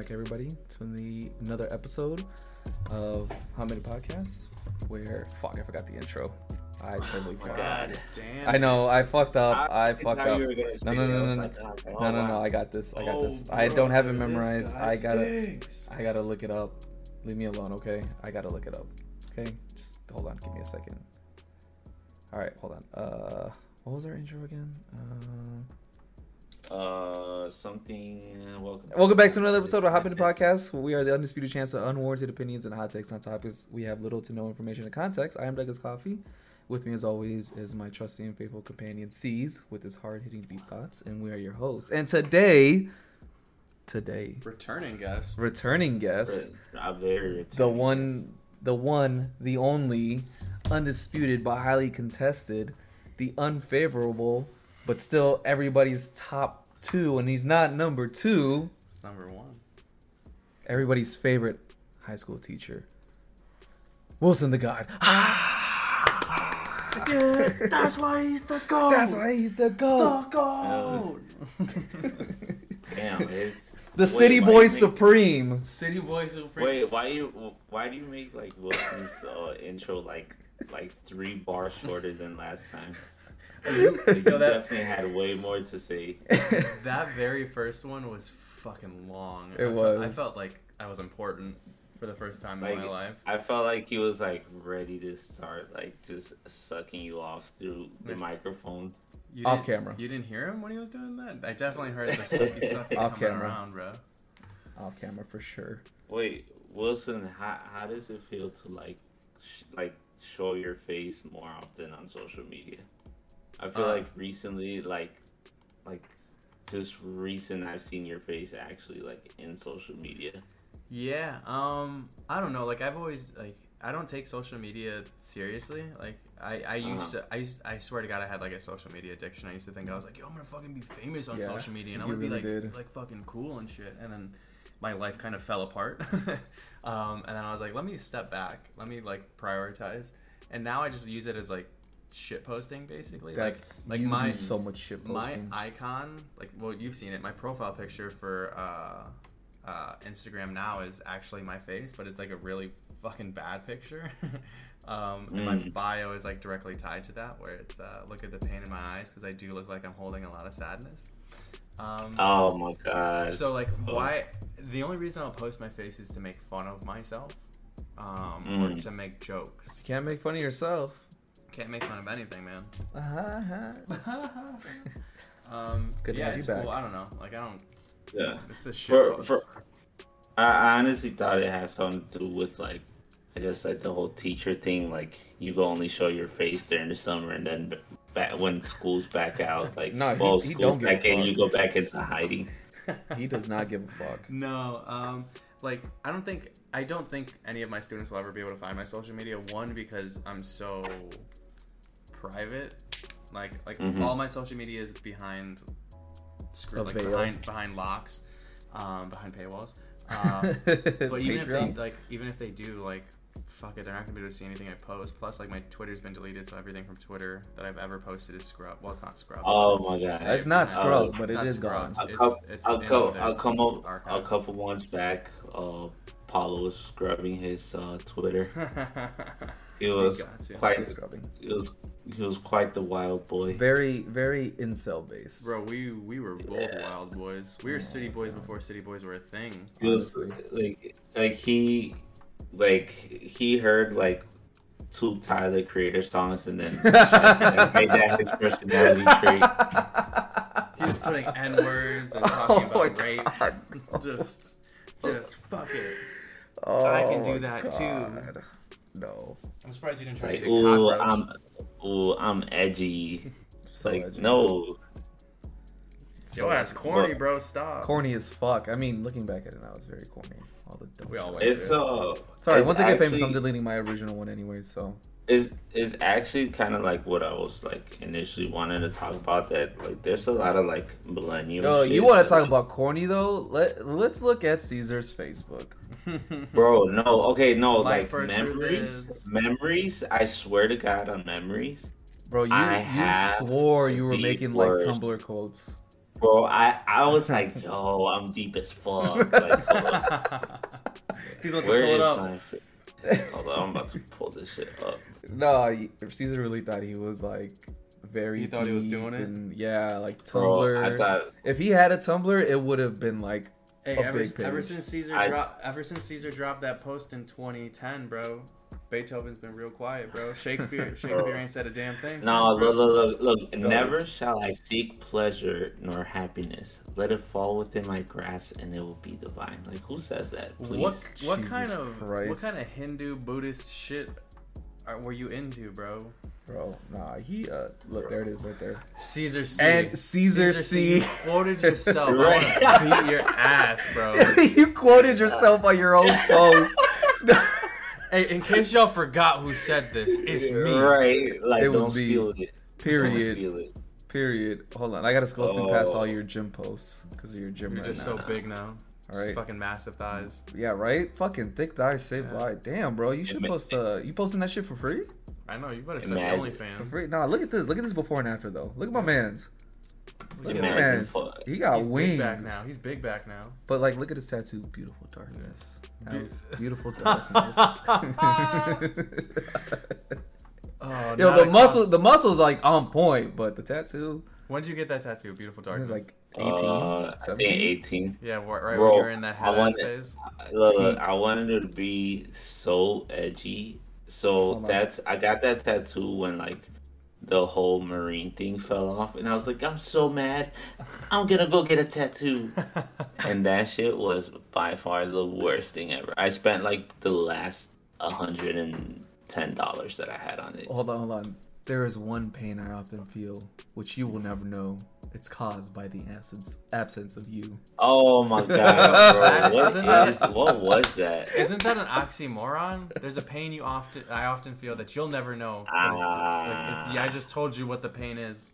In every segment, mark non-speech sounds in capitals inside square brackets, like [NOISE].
All right. Welcome back, everybody, to the another episode of How Many Podcasts. Where fuck, I forgot the intro. I totally Oh my forgot. God. Damn. I know, I fucked up. I, I fucked up. No, no, no, no, oh, oh, No, no, no. I got this. I got Oh, this. I don't have it memorized. I gotta. stinks. I gotta look it up. Leave me alone, okay? I gotta look it up. Okay, just hold on. Give me a second. All right, hold on. Uh, what was our intro again? Uh, Uh, something. Uh, welcome. welcome back to another episode of Hop in the Podcast. Where we are the undisputed chance of unwarranted opinions and hot takes on topics we have little to no information and context. I am Douglas Coffee. With me, as always, is my trusty and faithful companion C's with his hard-hitting deep thoughts, and we are your hosts. And today, today, Returning guest. returning guest. I'm very the one the one the only undisputed but highly contested the unfavorable but still everybody's top two and he's not number two It's number one. everybody's favorite high school teacher wilson the god Yeah, that's why he's the goat. that's why he's the God. the goat goat. [LAUGHS] Damn, it's. the Wait, city boy you make- supreme City boy Supreme. Wait, why you? Why do you make like Wilson's uh, intro like like three bars shorter than last time? You, Like, you yo, that definitely had way more to say. [LAUGHS] that very first one was fucking long. It I Felt, I felt like I was important for the first time Like in my life. I felt like he was like ready to start like just sucking you off through the Yeah. microphone. You Off camera. You didn't hear him when he was doing that. I definitely heard the sucky sucky [LAUGHS] Off coming camera. around, bro. off camera for sure Wait, Wilson, how how does it feel to like sh- like show your face more often on social media? I feel Uh, like recently, like like just recent, I've seen your face actually like in social media. Yeah, um, I don't know. Like I've always like I don't take social media seriously. Like I, I used Uh-huh. to I used I swear to God I had like a social media addiction. I used to think I was like, yo, I'm gonna fucking be famous on Yeah, social media and I'm gonna be like did. like fucking cool and shit. And then my life kind of fell apart. [LAUGHS] um, and then I was like, let me step back. Let me like prioritize. And now I just use it as like shit posting basically. that's like like you my so much shit my icon like well you've seen it my profile picture for uh, uh, instagram now is actually my face but it's like a really fucking bad picture [LAUGHS] um, and my Mm. bio is like directly tied to that where it's uh, look at the pain in my eyes because i do look like i'm holding a lot of sadness um, Oh my god! so like Oh. why the only reason i'll post my face is to make fun of myself um, or Mm. to make jokes you can't make fun of yourself can't make fun of anything man uh-huh. [LAUGHS] um, good to yeah, have you it's back. cool. I don't know. Like I don't. yeah, It's a shit for, for I I honestly thought it had something to do with like. I guess like the whole teacher thing, like you go only show your face during the summer, and then back when school's back out, [LAUGHS] like No, well, he school's don't back in, you go back into hiding. [LAUGHS] he does not give a fuck no, um, like I don't think I don't think any of my students will ever be able to find my social media. One because I'm so private. Like like Mhm. all my social media is behind screw like veil. behind behind locks, um, behind paywalls. Uh, [LAUGHS] but even if they like even if they do like fuck it they're not gonna be able to see anything i post plus like my twitter's been deleted so everything from twitter that i've ever posted is scrub well it's not scrub Oh it's my God. It's not now. scrubbed, but It's it not is scrubbed. gone. A It's- couple, it's I'll, co- I'll come up a archives. couple months back. Uh, Paulo was scrubbing his uh, Twitter. [LAUGHS] He was quite. Still scrubbing. He was he was quite the wild boy. Very, very incel based. Bro, we we were both Yeah. wild boys. We were city boys before city boys were a thing. He was like like he like he heard like two Tyler Creator songs and then like, made that his personality trait. [LAUGHS] He was putting n words and Oh talking my about rape. God. [LAUGHS] just, just fuck it. Oh, I can do my that too. Oh God. No. I'm surprised you didn't try like to eat a ooh. I'm ooh I'm edgy. [LAUGHS] So like edgy. no. Yo ass corny, bro. Stop. Corny as fuck. I mean, looking back at it now, it's very corny. All the dumb We shit. always- It's uh Sorry, it's once I get famous, I'm deleting my original one anyway. So is is actually kind of like what I was like initially wanting to talk about. That like there's a lot of like millennial. Yo, shit you want to talk like- about corny though? Let Let's look at Caesar's Facebook. [LAUGHS] [LAUGHS] Bro, no, okay, no, Like, like, memories, memories. I swear to God, on memories, Bro, you I you swore you were making worst. like Tumblr quotes. Bro, I, I was like, yo, I'm deep as fuck. Like, [LAUGHS] hold. He's about to Where pull it is up. my? Hold on, I'm about to pull this shit up. No, he- Caesar really thought he was like very. He thought he was deep doing it? and- yeah, like Bro, Tumblr. I thought if he had a Tumblr, it would have been like Hey, a ever, big page. ever since Caesar I- dropped, ever since Caesar dropped that post in 2010, bro, Beethoven's been real quiet, bro. Shakespeare, [LAUGHS] Shakespeare ain't said a damn thing. No, look, look, look, look. Never shall I seek pleasure nor happiness. Let it fall within my grasp, and it will be divine. Like, who says that? Please. What what Jesus kind of what kind of Hindu Buddhist shit are, were you into, bro? bro. Nah, he uh look there it is right there. Caesar C. And Caesar C. You quoted [LAUGHS] yourself. Right. I wanna beat your ass, bro. [LAUGHS] you quoted yourself on your own post. Hey, in case y'all forgot who said this, it's me. Right? Like, It was don't me. steal it. Don't Period. steal it. Period. Hold on, I gotta scroll through past all Oh. your gym posts because of your gym You're right just now. so big now. All right. Just fucking massive thighs. Yeah, right. Fucking thick thighs save Yeah. life. Damn, bro, you should ma- post. Uh, you posting that shit for free? I know you better start Imagine. For free? Nah, look at this. Look at this before and after though. Look at my man's. Look at my Imagine He got He's wings. big back now. He's big back now. But like, look at his tattoo. Beautiful darkness. That Be- was beautiful [LAUGHS] darkness. [LAUGHS] Oh, Yo, the muscle, cost- the muscle's like on point, but the tattoo When did you get that tattoo? Beautiful it darkness. was like 18, Uh, I think 18. yeah, right, right Bro, when you were in that I head ass wanted- phase. Look, look, I wanted it to be so edgy. So Hold on. that's I got that tattoo when like the whole marine thing fell off, and I was like, I'm so mad. I'm gonna go get a tattoo. [LAUGHS] and that shit was by far the worst thing ever. I spent like the last hundred and ten dollars that I had on it. Hold on, hold on. There is one pain I often feel, which you will never know. It's caused by the absence absence of you. Oh my god, bro! [LAUGHS] What Isn't that- is? What was that? Isn't that an oxymoron? There's a pain you often, I often feel that you'll never know. But it's, like, it's, yeah, I ah. just told you what the pain is.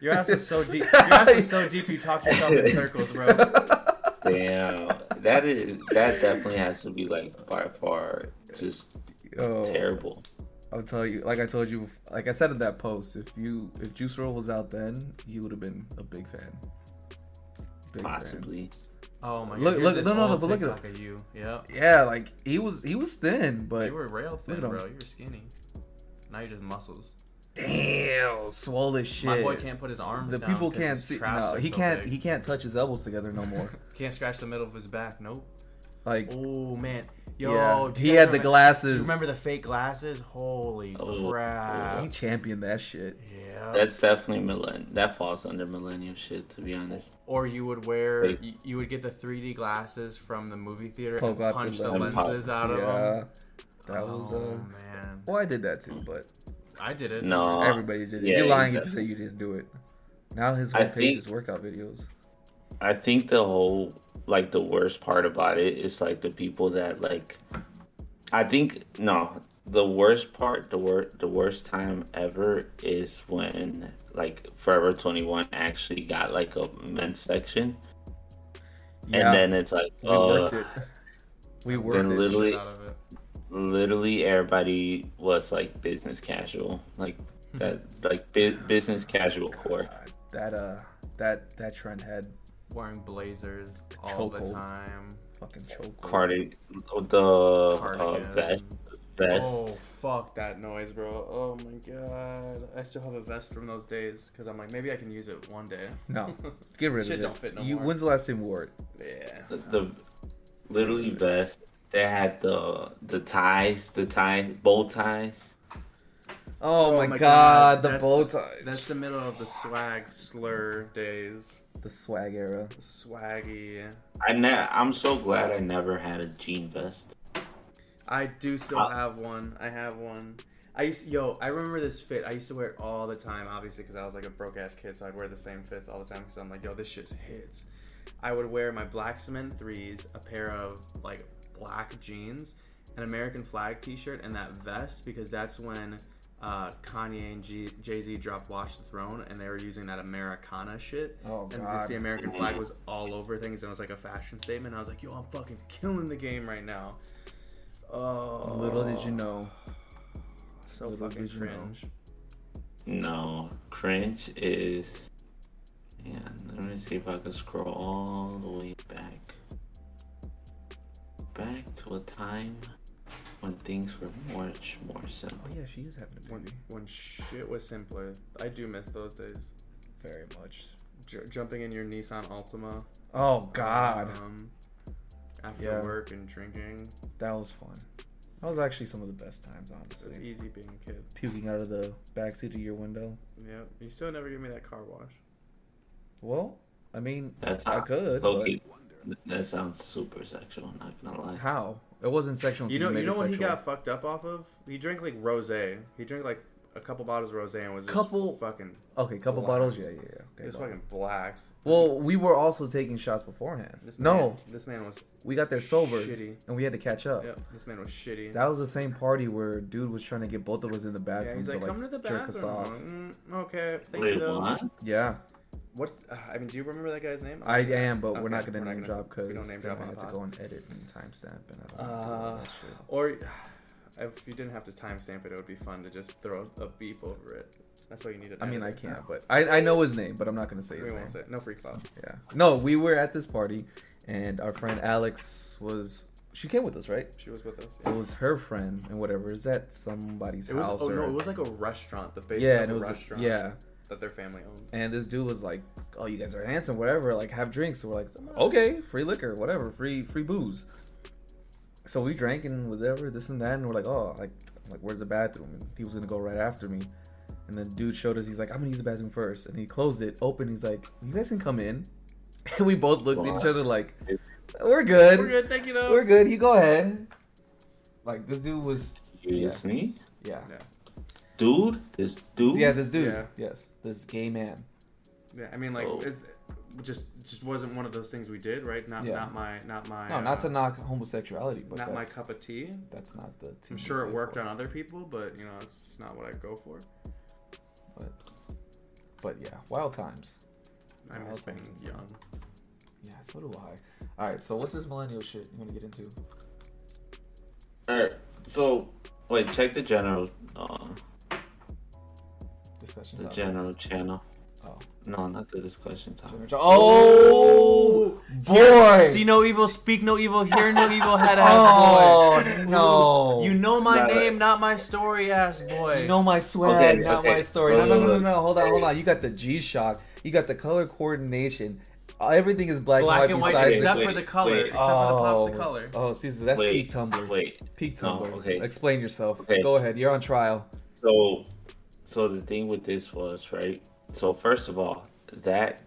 Your ass is so [LAUGHS] deep. Your ass is so deep. You talk yourself in [LAUGHS] circles, bro. Damn, that is that definitely has to be like by far just Oh, terrible. I'll tell you, like I told you, like I said in that post, if you if Juice WRLD was out then, you would have been a big fan. Big fan. Possibly. Oh my god. Look- here's look- no, no, no, but look at TikTok of you. Yeah. Yeah, like he was he was thin, but You were real thin, Look at him. bro. You were skinny. Now you're just muscles. damn, swole as shit. My boy can't put his arms the down. people 'cause can't his see. traps No, are he so can't. big. He can't touch his elbows together no more. [LAUGHS] Can't scratch the middle of his back. Nope. Like, Oh man. Yo, yeah, he guys had the glasses. Do you remember the fake glasses? Holy Oh, crap. he championed that shit. Yeah. That's definitely millenn. That falls under millennium shit, to be honest. or you would wear, Wait. you, you would get the 3D glasses from the movie theater and out the punch the, lens. lenses out of yeah, them. that was. oh uh man, Well, I did that too, but I did it. No. everybody did it. yeah, You're lying you if you say you didn't do it. Now his I whole page think- is workout videos. I think the whole like the worst part about it is like the people that like. I think no, the worst part, the worst, the worst time ever is when like Forever Twenty One actually got like a men's section, Yeah, and then it's like, we uh, worked it. We worked then literally- Shit out of it. literally everybody was like business casual, like that, like bu- business casual core. God, that uh, that that trend had Wearing blazers all the Chokehold. time. fucking choke. Cardi, the uh, vest, vest. Oh fuck that noise, bro! Oh my god, I still have a vest from those days because I'm like maybe I can use it one day. No, get rid [LAUGHS] Shit of it. Shit don't fit no you, more. When's the last time you wore it? Yeah. the, the literally vest. They had the the ties, the ties, bow ties. Oh, Oh my, my god, God, the that's- bow ties. That's the middle of the swag slur days. The swag era. Swaggy. I ne- I'm so glad I never had a jean vest. I do still Uh, have one. I have one. I used yo. I remember this fit. I used to wear it all the time, obviously, because I was like a broke ass kid, so I'd wear the same fits all the time. Because I'm like, yo, this shit's hits. I would wear my black cement threes, a pair of like black jeans, an American flag T-shirt, and that vest because that's when uh, Kanye and G- Jay Z dropped "Watch the Throne" and they were using that Americana shit. Oh And god. just the American flag was all over things, and it was like a fashion statement. I was like, "Yo, I'm fucking killing the game right now." Oh, Little did you know. so little fucking did you know. cringe. No, cringe is Yeah, let me see if I can scroll all the way back. Back to a time when things were much more simple. Oh yeah, she is having a When, baby. when shit was simpler. I do miss those days. Very much. J- jumping in your Nissan Altima. Oh God, Um, after Yeah. work and drinking. that was fun. That was actually some of the best times, honestly. It's easy being a kid. Puking out of the backseat of your window. Yeah. You still never give me that car wash. Well, I mean, That's I not could. That sounds super sexual. Not gonna lie. how? It wasn't sexual. You know, you know what he got fucked up off of? He drank like rosé. He drank like a couple bottles of rosé and was just Couple- fucking. Okay, couple Black. bottles. Yeah, yeah, yeah. It Okay, was fucking blacks. Well, we were also taking shots beforehand. This man, no, this man was we got there sober, Shitty. and we had to catch up. Yeah, this man was shitty. That was the same party where dude was trying to get both of us in the yeah, bathroom he's to like, like, come to the jerk us bathroom. off. "Mm, okay, thank Wait, you though. what? Yeah, What's? Uh, I mean, do you remember that guy's name? I am, but Okay, we're not gonna we're not name gonna- drop because we don't name then drop I had to go and edit and timestamp, and I don't Uh, that. Or [SIGHS] if you didn't have to timestamp it, it would be fun to just throw a beep over it. That's what you need. To. I mean, I can't, but I, I know his name, but I'm not gonna say We his name. say it. No free cloud. Yeah. No, we were at this party, and our friend Alex was. She came with us, right? She was with us. It was her friend and whatever. Is at somebody's It was. house? Oh or, no, it was like a restaurant. The basement yeah, and a it was restaurant. yeah. That their family owned. And this dude was like, "Oh, you guys are handsome, whatever. Like, have drinks." So we're like, uh, "Okay, free liquor, whatever, free free booze." So we drank and whatever, this and that, and we're like, "Oh, like, like where's the bathroom?" And he was gonna go right after me, and then dude showed us. He's like, "I'm gonna use the bathroom first. and he closed it, open. He's like, "You guys can come in." [LAUGHS] And we both looked at each other like, "We're good, We're good, thank you though. we're good." You go ahead. Like this dude was, Excuse me, yeah, dude. This dude. yeah. This dude, Yeah. yes, this gay man. Yeah, I mean, like, Oh. it's, just just wasn't one of those things we did, right? Not Yeah. not my not my No, not uh, to knock homosexuality, but not my cup of tea. That's not the. I'm sure it worked for. on other people, but you know, it's just not what I go for. But, but yeah, wild times. I miss being young. Yeah, so do I. All right, so what's this millennial shit you want to get into? All right. So wait, check the general. Uh, Discussion. the topics. general channel. Oh. No, not the discussion topic. General- Oh boy. See no evil, speak no evil, hear no evil, head [LAUGHS] Oh no. You know my Nah, name, not my story, ass boy. You know my swag, Okay, not okay. my story. No, Look, no, no, look, no, no. Hold on, hold on. You got the G Shock. You got the color coordination. Everything is black, black and and white, white. Wait, besides except wait, for the color, wait. except for the pops of Oh. color. Oh, Caesar, that's Wait, peak Tumblr. Wait. Peak oh, No, okay. Explain yourself. Okay. Go ahead. You're on trial. So, so the thing with this was right. So first of all, that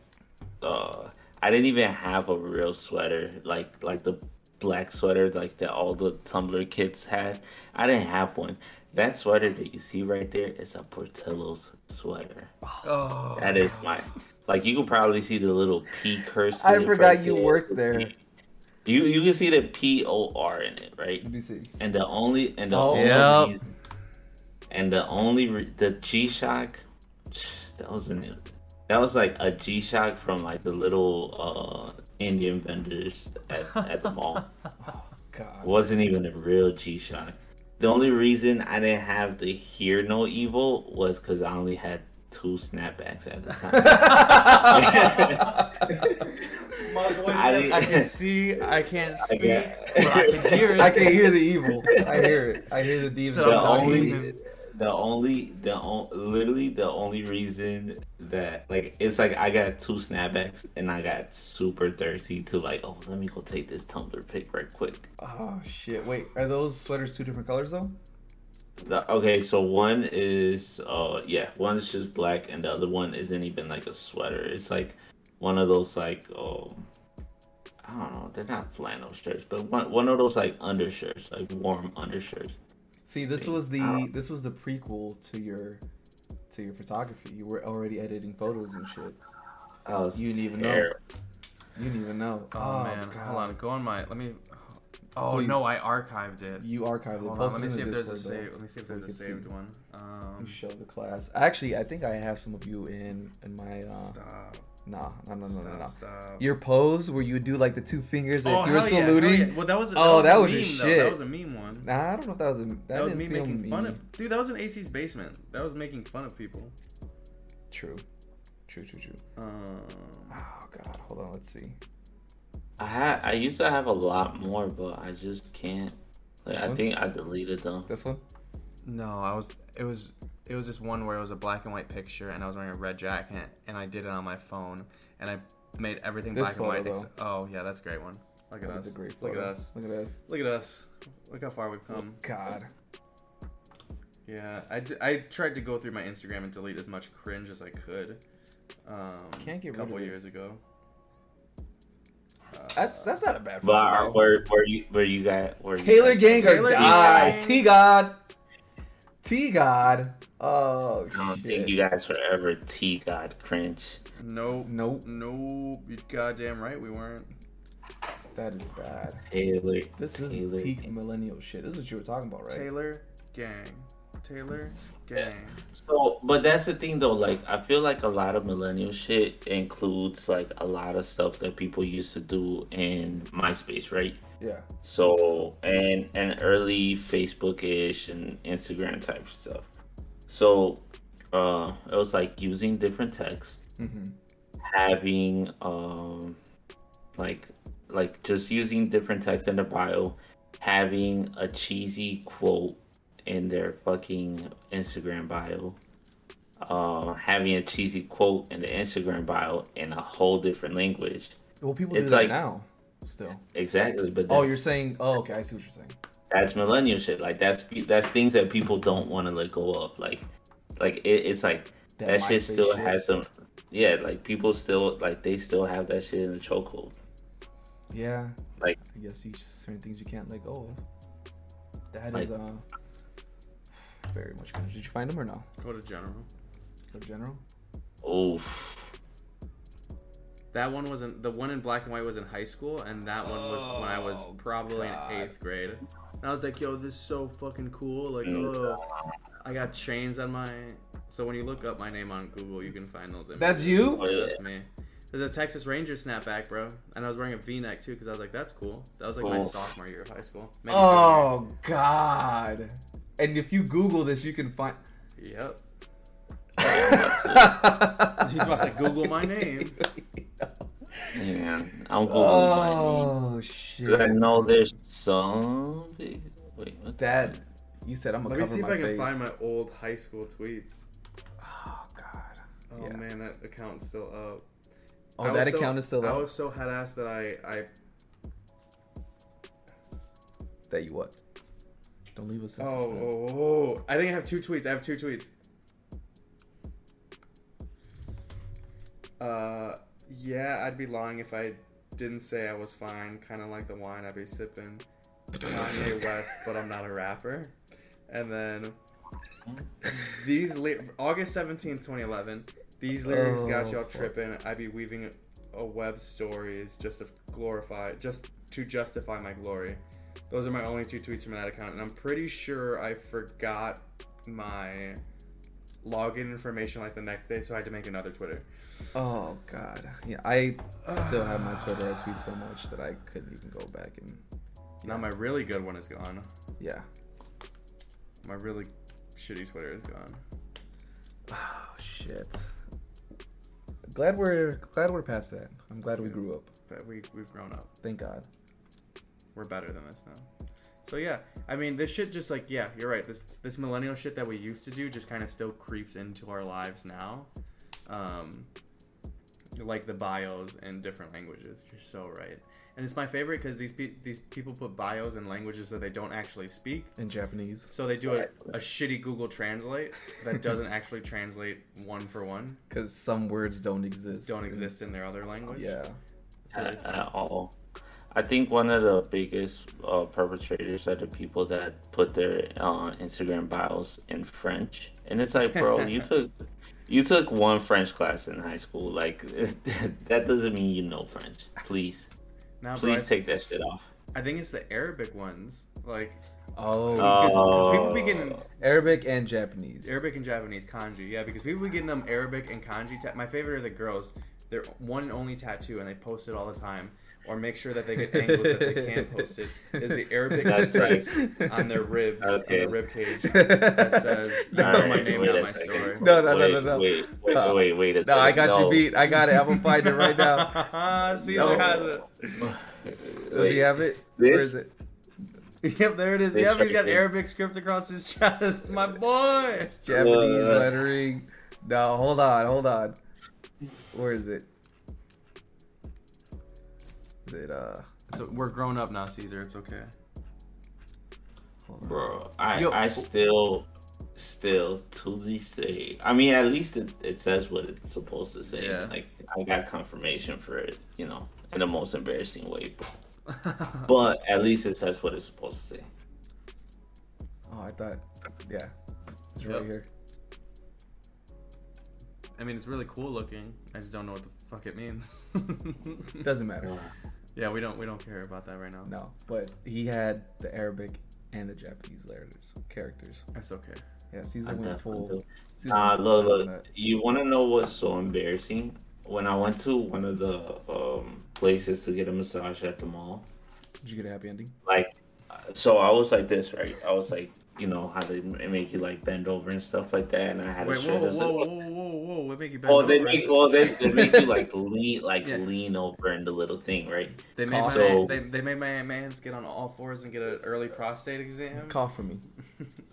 uh, I didn't even have a real sweater like like the black sweater like that all the Tumblr kids had. I didn't have one. That sweater that you see right there is a Portillo's sweater. Oh, That is my like you can probably see the little P cursive. I forgot right you there. worked there. You you can see the P O R in it, right? Let me see. And the only and the Oh. only Yep. reason, and the only re- the G Shock that was an that was like a G Shock from like the little uh Indian vendors at, at the mall. [LAUGHS] Oh, God. wasn't even a real G Shock. The only reason I didn't have the Hear No Evil was because I only had two snapbacks at the time. [LAUGHS] My voice I said, didn't- I can see, I can't I speak, got- but I can hear it. I can hear the evil. I hear it. I hear the demon. So the only you. The only the on, literally the only reason that like it's like I got two snapbacks and I got super thirsty to like oh let me go take this Tumblr pic right quick. Oh shit! Wait, are those sweaters two different colors though? The- okay, so one is uh yeah one's just black and the other one isn't even like a sweater. It's like one of those like um I don't know they're not flannel shirts but one one of those like undershirts like warm undershirts. See, this was the this was the prequel to your to your photography. You were already editing photos and shit. I was You didn't even know. You didn't even know. Oh, man, God. hold on, go on my. Let me. Oh Please. no, I archived it. You archived it. Hold on, let me see if there's a save. Let me see if so we there's a can saved see. one. Um, show the class. Actually, I think I have some of you in in my. Uh, stop. Nah, no, no, no, no, Stop. no. Stop. Your pose where you do like the two fingers like oh, you were hell yeah, hell saluting. yeah. Well, that was. A, Oh, that that was, was a your meme, though. shit. That was a meme one. Nah, I don't know if that was a. That, That, was me feel making fun meme. of. Dude, that was in AC's basement. That was making fun of people. True. True, true, true. Um, Oh god, hold on. Let's see. I had I used to have a lot more, but I just can't. Like, I one? think I deleted them. This one. no, I was. It was. It was this one where it was a black and white picture, and I was wearing a red jacket, and I did it on my phone, and I made everything This black and white. photo, ex- oh yeah, that's a great one. Look at That us. is a great Look at photo. us. Look at us. Look at us. Look how far we've come. God. Yeah, I, d- I tried to go through my Instagram and delete as much cringe as I could. Um, Can't get a rid couple of it. years ago. Uh, That's that's not a bad But photo. are, bro. where where you where you got where you Taylor guys- Gang or Taylor die. Gang. T God. T God. Oh I don't shit. think you guys forever T God cringe. nope. Nope. Nope. You goddamn right we weren't. That is bad. Taylor. This is Taylor peak Gang. millennial shit. This is what you were talking about, right? Taylor Gang. Taylor Gang. So, but that's the thing though. Like, I feel like a lot of millennial shit includes like a lot of stuff that people used to do in MySpace, right? Yeah. So, and and early Facebook ish and Instagram type stuff. So, uh, it was like using different text, Mm-hmm. having um, like like just using different text in the bio, having a cheesy quote in their fucking Instagram bio, uh, having a cheesy quote in the Instagram bio in a whole different language. Well, people do It's that like- now. Still. Exactly, but Oh, you're saying. Oh, okay. I see what you're saying. That's millennial shit. Like that's that's things that people don't want to let go of. Like, like it, it's like That that, shit still shit. has some. Yeah, like people still like they still have that shit in the chokehold. Yeah. Like- I guess you certain things you can't let go of. That Like- is uh very much good. Did you find them or no? Go to general. For general. Oof. That one wasn't the one in black and white was in high school, and that one was when I was Oh, probably God. in eighth grade. And I was like, "Yo, this is so fucking cool!" Like, Mm. oh, I got chains on my. So when you look up my name on Google, you can find those images. That's you? Oh, yeah. That's me. There's a Texas Ranger snapback, bro, and I was wearing a V-neck too because I was like, "That's cool." That was like my sophomore year of high school. Maybe Oh God! And if you Google this, you can find. Yep. He's [LAUGHS] He's about to Google my name. [LAUGHS] Yeah, I'm googling my name. Oh 'Cause I know there's some. Wait, what the- That you said I'm gonna Let me see if my I can find my old high school tweets. Oh God! Oh Yeah. man, that account's still up. Oh, I that was so- account is still I up. was so head ass that I I That you what? Don't leave us in oh, suspense. oh, oh I think I have two tweets. I have two tweets. Uh, yeah, I'd be lying if I didn't say I was fine. Kind of like the wine I'd be sipping. Kanye [LAUGHS] West, but I'm not a rapper. And then [LAUGHS] these li- August seventeenth, 2011. These lyrics got Oh, y'all fuck. tripping. I'd be weaving a web stories just to glorify, just to justify my glory. Those are my only two tweets from that account, and I'm pretty sure I forgot my login information like the next day, so I had to make another Twitter. Oh God! Yeah, I still have my Twitter. I tweet so much that I couldn't even go back and. Now my really good one is gone. Yeah. My really shitty Twitter is gone. Oh shit. Glad we're glad we're past that. I'm glad we grew up. But we we've grown up. Thank God. We're better than this now. So yeah, I mean, this shit just like yeah, you're right. This this millennial shit that we used to do just kind of still creeps into our lives now. Um, like the bios in different languages. You're so right. And it's my favorite because these pe- these people put bios in languages that they don't actually speak. In Japanese. So they do a, a shitty Google Translate that doesn't [LAUGHS] actually translate one for one. Because some words don't exist. Don't exist in their other language. Yeah. at, at all. I think one of the biggest uh, perpetrators are the people that put their uh, Instagram bios in French, and it's like, bro, you [LAUGHS] took you took one French class in high school. Like [LAUGHS] that doesn't mean you know French. Please, Now, bro, please take that shit off. I think it's the Arabic ones. Like Oh. Because- because Oh. people be getting- Arabic and Japanese. Arabic and Japanese kanji, yeah, because people be getting them Arabic and kanji. Ta- my favorite are the girls. They're one and only tattoo, and they post it all the time. Or make sure that they get angles that they can [LAUGHS] post it is the Arabic That's stripes on their ribs, Okay. on their rib cage [LAUGHS] that says, [LAUGHS] "You know my name, wait not my story." No, no, no, Wait, no, no. Wait, wait, No. wait, wait. a No, I second. got you beat. I got it. I'm gonna find it right now. Caesar No. has it. Does he have it? Where this- is it? Yep, there it is. This Yep, he's got. Arabic script across his chest. My boy. Japanese Uh. lettering. No, hold on, hold on. Where is it? Is it uh? So we're grown up now, Caesar. It's okay. Bro, I Yo. I still still to this day. I mean, at least it, it says what it's supposed to say. Yeah. Like I got confirmation for it, you know, in the most embarrassing way. But, [LAUGHS] but at least it says what it's supposed to say. Oh, I thought. Yeah, it's Yep. right here. I mean, it's really cool looking. I just don't know what the fuck it means. Doesn't matter. Yeah, we don't we don't care about that right now. No, but he had the Arabic and the Japanese letters characters. That's okay. Yeah, season I went definitely full. do. Caesar Nah, full look, look. You want to know what's so embarrassing? When I went to one of the um, places to get a massage at the mall, Did you get a happy ending? like, uh, so I was like this, right? I was like, you know how they make you like bend over and stuff like that, and I had Wait, a whoa, shirt whoa, that said, whoa, whoa, whoa, whoa! What make you bend Oh, they over? make well they, they [LAUGHS] make you like lean like Yeah. lean over in the little thing, right? They made my So- man, they, they made my man's get on all fours and get an early prostate exam. Call for me. [LAUGHS]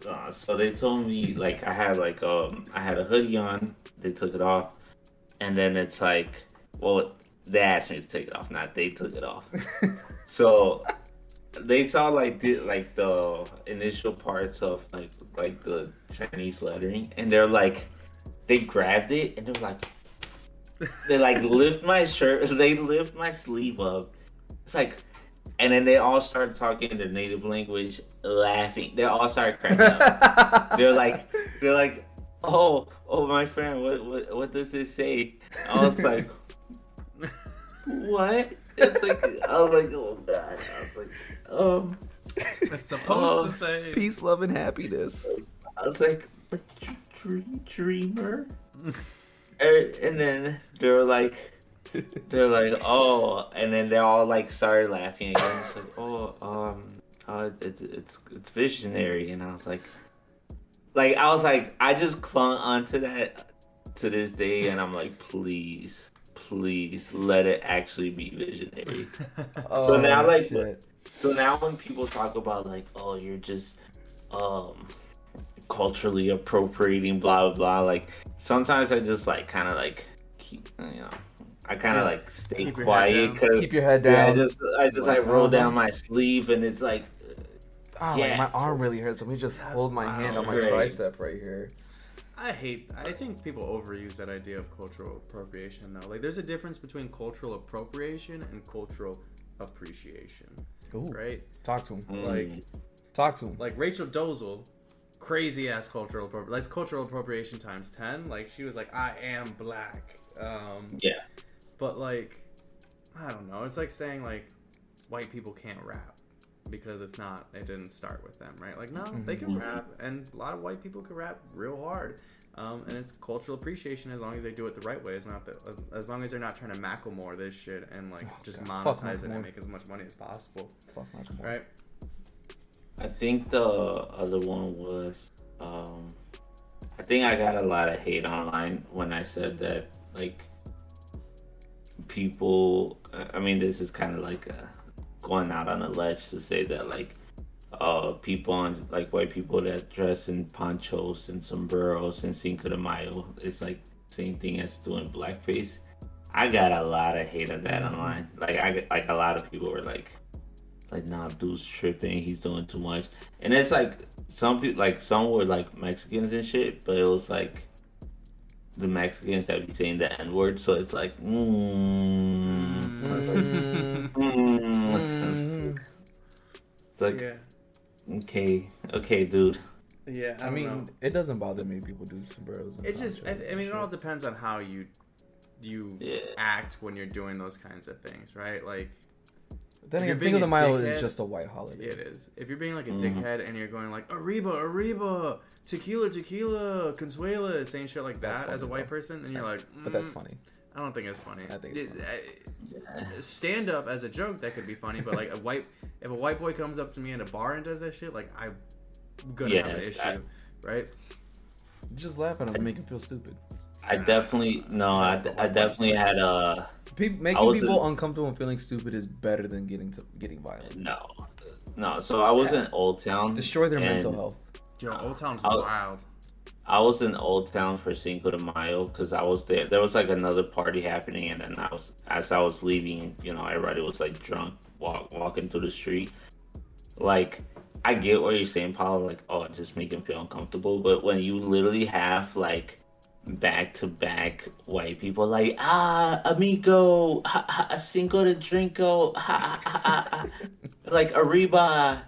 Uh, so they told me like I had like um I had a hoodie on. They took it off, and then it's like well they asked me to take it off, not they took it off. [LAUGHS] so they saw like the like the initial parts of like like the Chinese lettering, and they're like they grabbed it and they're like they like [LAUGHS] lift my shirt, [LAUGHS] they lift my sleeve up. It's like. And then they all start talking in their native language, laughing. They all start cracking up [LAUGHS] they're like they're like oh oh my friend what what, what does this say i was like what it's like i was like oh god i was like um It's supposed Oh. to say. Peace, love, and happiness. i was like a dream dreamer and, [LAUGHS] and then they were like they're like oh and then they all like started laughing again it's like oh um uh, it's it's it's visionary and i was like like i was like i just clung onto that to this day and i'm like please please let it actually be visionary [LAUGHS] Oh, now, like, shit. So now when people talk about like oh you're just um culturally appropriating blah blah blah like sometimes i just like kind of like keep you know i kind of like stay keep quiet because keep your head down. yeah, I just I just Like, like roll oh, down my sleeve and it's like Ah, yeah. like my arm really hurts. Let me just That's hold my hand on my wild. tricep right here. I hate. I think people overuse that idea of cultural appropriation, though. Like, there's a difference between cultural appropriation and cultural appreciation, Ooh, right? talk to him. mm, Like- Talk to him. Like Rachel Dolezal, crazy ass cultural appropriation. Like cultural appropriation times ten. Like she was like, I am black. Um, yeah But like, I don't know. It's like saying like white people can't rap because it's not. It didn't start with them, right? Like, no, they can rap, and a lot of white people can rap real hard. Um, and it's cultural appreciation as long as they do it the right way. It's not that as, as long as they're not trying to Macklemore this shit and like Oh, just God. Fuck monetize it Macklemore. and make as much money as possible, Fuck Michael right? I think the other one was um I think I got a lot of hate online when I said that like people I mean this is kind of like a, going out on a ledge to say that like uh people on like white people that dress in ponchos and sombreros and Cinco de Mayo it's like same thing as doing blackface. I got a lot of hate of that online. Like I like a lot of people were like like nah dude's tripping he's doing too much and it's like some people like some were like mexicans and shit but it was like the mexicans that be saying the n-word so it's like mm, Mm. mm. it's like yeah, okay okay dude yeah. I, I mean, know. it doesn't bother me. People do sombreros. It just. I, I and mean, it all depends on how you you yeah act when you're doing those kinds of things, right? Like, Then If again, you're Cinco de being a Mayo dickhead- is just a white holiday. It is. If you're being like a Mhm. dickhead and you're going like Arriba, Arriba, Tequila, Tequila, Consuela, saying shit like That's that as a white though. person, and you're like, But that's mm, funny. I don't think it's funny. I think it's It- Stand up as a joke that could be funny, but like a white, if a white boy comes up to me in a bar and does that shit, like I'm gonna Yeah, have an issue, that- right? Just laugh at him and make him feel stupid. I definitely no. I, I definitely had a Pe- I making people in- uncomfortable and feeling stupid is better than getting to getting violent. no, no. So I was in Old Town. Destroy their and mental health. Yo, Old Town's I'll- wild. I was in Old Town for Cinco de Mayo because I was there. There was like another party happening, and then I was as I was leaving, you know, everybody was like drunk, walk, walking through the street. Like, I get what you're saying, Paul. Like, oh, just make him feel uncomfortable. But when you literally have like back to back white people, like ah, amigo, ha, Cinco de Drinko, ha, ha, ha, ha, like Arriba,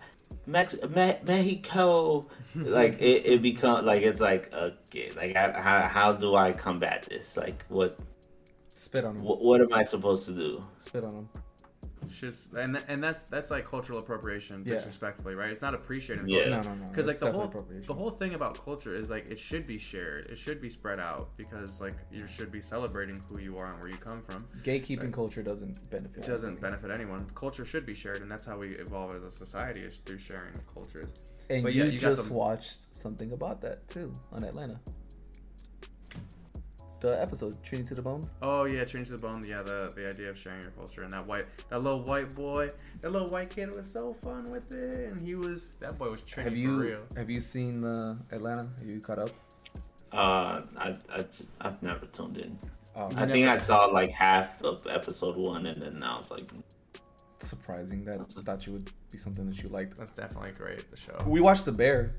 Mex- Me- Mexico like it, it become like it's like okay like I, how, how do i combat this like what Spit on him. what, what am i supposed to do Spit on him. It's just and th- and that's that's like cultural appropriation, Yeah. disrespectfully, right? It's not appreciated. Yeah. No, no, no. Because like the whole the whole thing about culture is like it should be shared. It should be spread out because like you should be celebrating who you are and where you come from. gatekeeping culture doesn't benefit. It doesn't anybody. benefit anyone. Culture should be shared, and that's how we evolve as a society is through sharing of cultures. And But you, yeah, you got just the- watched something about that too on Atlanta. The episode Trinity to the Bone. Oh yeah, change the bone. Yeah, the the idea of sharing your culture and that white that little white boy, that little white kid was so fun with it, and he was that boy was Trinity Have you for real. have you seen the Atlanta? Have you caught up? uh i, I just, i've never tuned in Oh, i think i saw like half of episode one and then i was like surprising that I thought you would be something that you liked. That's definitely great. The show. We watched The Bear,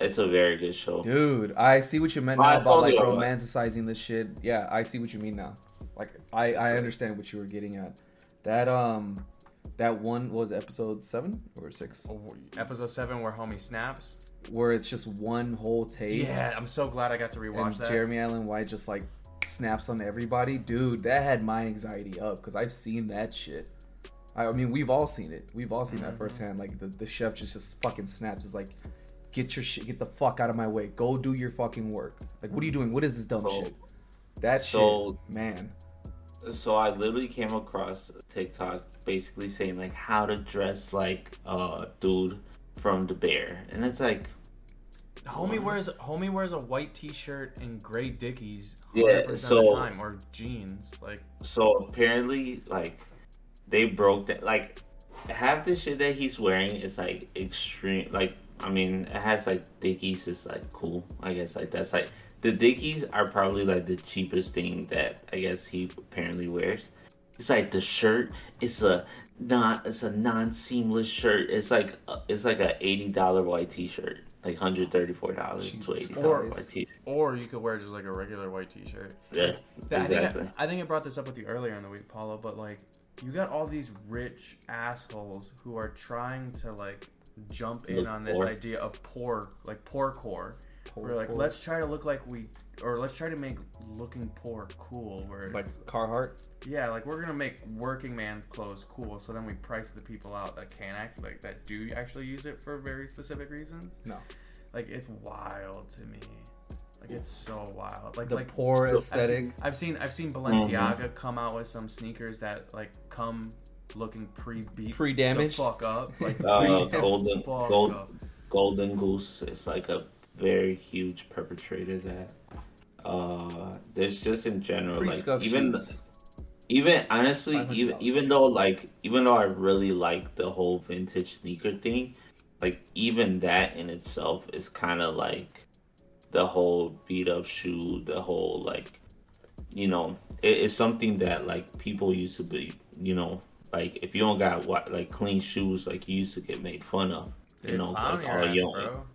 it's a very good show dude. I see what you meant I now about told like romanticizing this shit. Yeah, I see what you mean now. Like I I understand what you were getting at. That um, that one was episode seven or six. Episode seven where homie snaps. where it's just one whole take. Yeah, I'm so glad I got to rewatch and that. Jeremy Allen White just like snaps on everybody, dude. That had my anxiety up because I've seen that shit. I, I mean, we've all seen it. We've all seen that Mhm. firsthand. Like the, the chef just just fucking snaps. It's like, get your shit, get the fuck out of my way. Go do your fucking work. Like, what are you doing? What is this dumb So- shit? That so- shit, man. so i literally came across tiktok basically saying like how to dress like uh dude from the bear and it's like Homie wears homie wears a white T-shirt and gray Dickies. Yeah, 100% of so- the time or jeans. Like So apparently, like they broke that. Like half the shit that he's wearing is like extreme. Like I mean, it has like Dickies is like cool. I guess like that's like the Dickies are probably like the cheapest thing that I guess he apparently wears. It's like the shirt. It's a not. It's a non-seamless shirt. It's like uh, it's like a eighty dollar white T-shirt. Like hundred thirty four dollars to eighty dollars white T-shirt. or you could wear just like a regular white T-shirt. Yeah, I think, exactly. I, I think I brought this up with you earlier in the week, Paulo, but like you got all these rich assholes who are trying to like jump in Look on this poor. idea of poor, like poor core. Poor, We're like, poor. let's try to look like we, or let's try to make looking poor cool. Where like Carhartt. yeah, like we're gonna make working man clothes cool. So then we price the people out that can act like that do actually use it for very specific reasons. No, Like it's wild to me. Like it's so wild. Like the like poor I've aesthetic. seen, I've seen I've seen mm-hmm. Balenciaga come out with some sneakers that like come looking pre beat Pre-damaged? fuck up. Like [LAUGHS] Uh, golden, gold, up. golden goose is like a very huge perpetrator that uh there's just in general like even shoes. even honestly even even though like even though i really like the whole vintage sneaker thing like even that in itself is kind of like the whole beat up shoe the whole like you know it, it's something that like people used to be you know like if you don't got what like clean shoes like you used to get made fun of you Dude, know like all ass, young bro.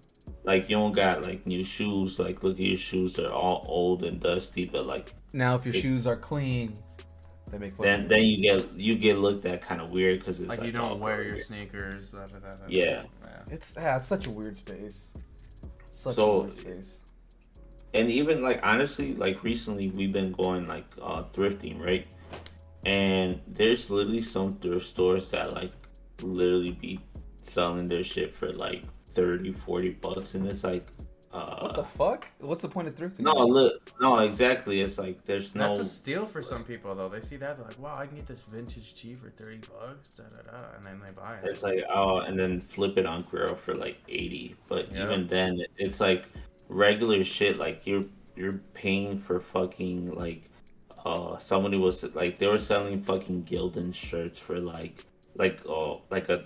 like you don't got like new shoes like look at your shoes they're all old and dusty but like Now, if your It- shoes are clean, they make fun then of then you get you get looked at kind of weird because it's Like, like, you don't wear bro, your you're- sneakers. Da, da, da, da, da. Yeah. It's yeah, it's such a weird space. It's such So- a weird space. and even like honestly like recently we've been going like uh thrifting right and there's literally some thrift stores that like literally be selling their shit for like 30 40 bucks and it's like uh What the fuck? What's the point of thrifting? no look no exactly it's like there's no That's a steal for some people though. They see that they're like, "Wow, I can get this vintage tee for thirty bucks." Da da da, and then they buy it. It's like oh, and then flip it on Grailed for like eighty. But Yeah. even then, it's like regular shit. Like you're you're paying for fucking like uh somebody was like they were selling fucking Gildan shirts for like like oh like a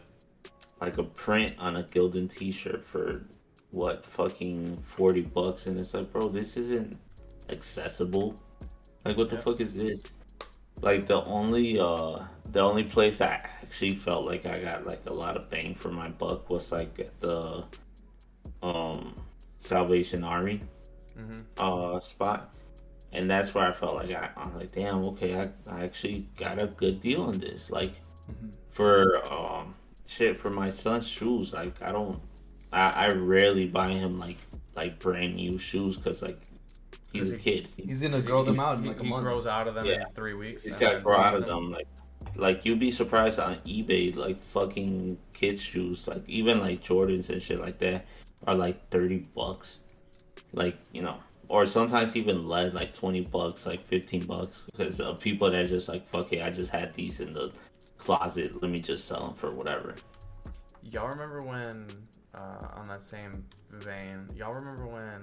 like a print on a Gildan T-shirt for what fucking forty bucks, and it's like bro, this isn't accessible. Like what the Yeah. fuck is this? Like the only uh the only place I actually felt like I got like a lot of bang for my buck was like at the um Salvation Army hmm uh spot. And that's where I felt like I, I'm like, damn, okay, I, I actually got a good deal on this. Like Mhm. for um shit for my son's shoes, like I don't I, I rarely buy him like like brand new shoes because like he's a Does he- kid. He's gonna grow them out in he, like a he grows out of them Yeah. in three weeks. He's got to grow out of them. Like, like you'd be surprised on eBay, like fucking kids shoes, like even like Jordans and shit like that, are like thirty bucks. Like you know, or sometimes even less, like twenty bucks, like fifteen bucks, because of people that are just like, fuck it, I just had these in the closet. Let me just sell them for whatever. Y'all remember when, uh, on that same vein, y'all remember when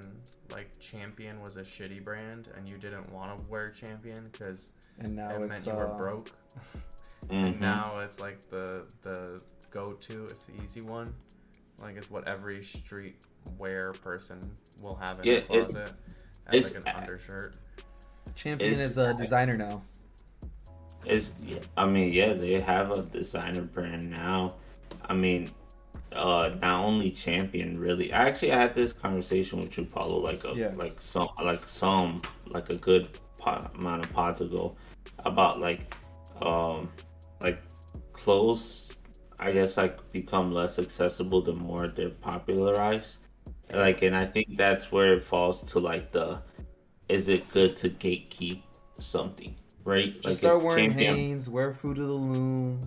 like Champion was a shitty brand and you didn't want to wear Champion because and now it meant it's you uh, were broke. Mhm. [LAUGHS] And now it's like the the go to. It's the easy one. Like it's what every street wear person will have in Yeah, their it- closet as it's- like an undershirt. Champion it's- is a designer now. It's, I mean, yeah, they have a designer brand now. I mean, uh, not only champion really. Actually, I had this conversation with you, Paulo, like a Yeah. like some like some like a good pot, amount of pods ago, about like um like clothes. I guess like become less accessible the more they're popularized. Like, and I think that's where it falls to like the, is it good to gatekeep something, right? Just like start wearing Champion- Hanes, wear Fruit of the Loom,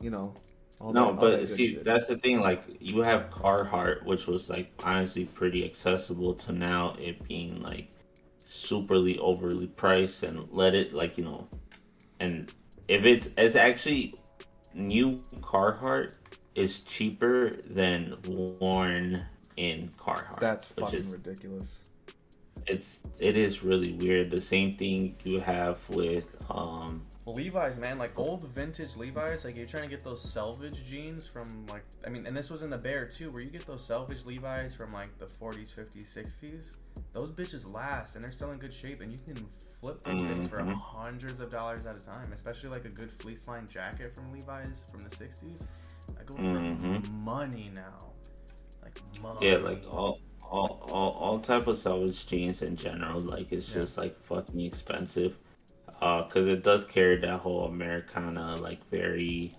you know. All no, that- all that but see, shit. that's the thing. Like, you have Carhartt, which was like honestly pretty accessible, to now it being like superly overly priced, and let it like you know, and if it's it's actually new Carhartt is cheaper than worn in Carhartt. that's which fucking is ridiculous. it's it is really weird. The same thing you have with um Levi's, man, like old vintage Levi's, like you're trying to get those salvage jeans from like, I mean, and this was in the Bear too, where you get those salvage Levi's from like the 40s, 50s, 60s. Those bitches last, and they're still in good shape, and you can flip those things for Mhm. hundreds of dollars at a time. Especially like a good fleece line jacket from Levi's from the 60s. That goes Mhm. for money now, yeah like all all all, all type of salvage jeans in general like it's Yeah. just like fucking expensive. Uh because it does carry that whole americana like very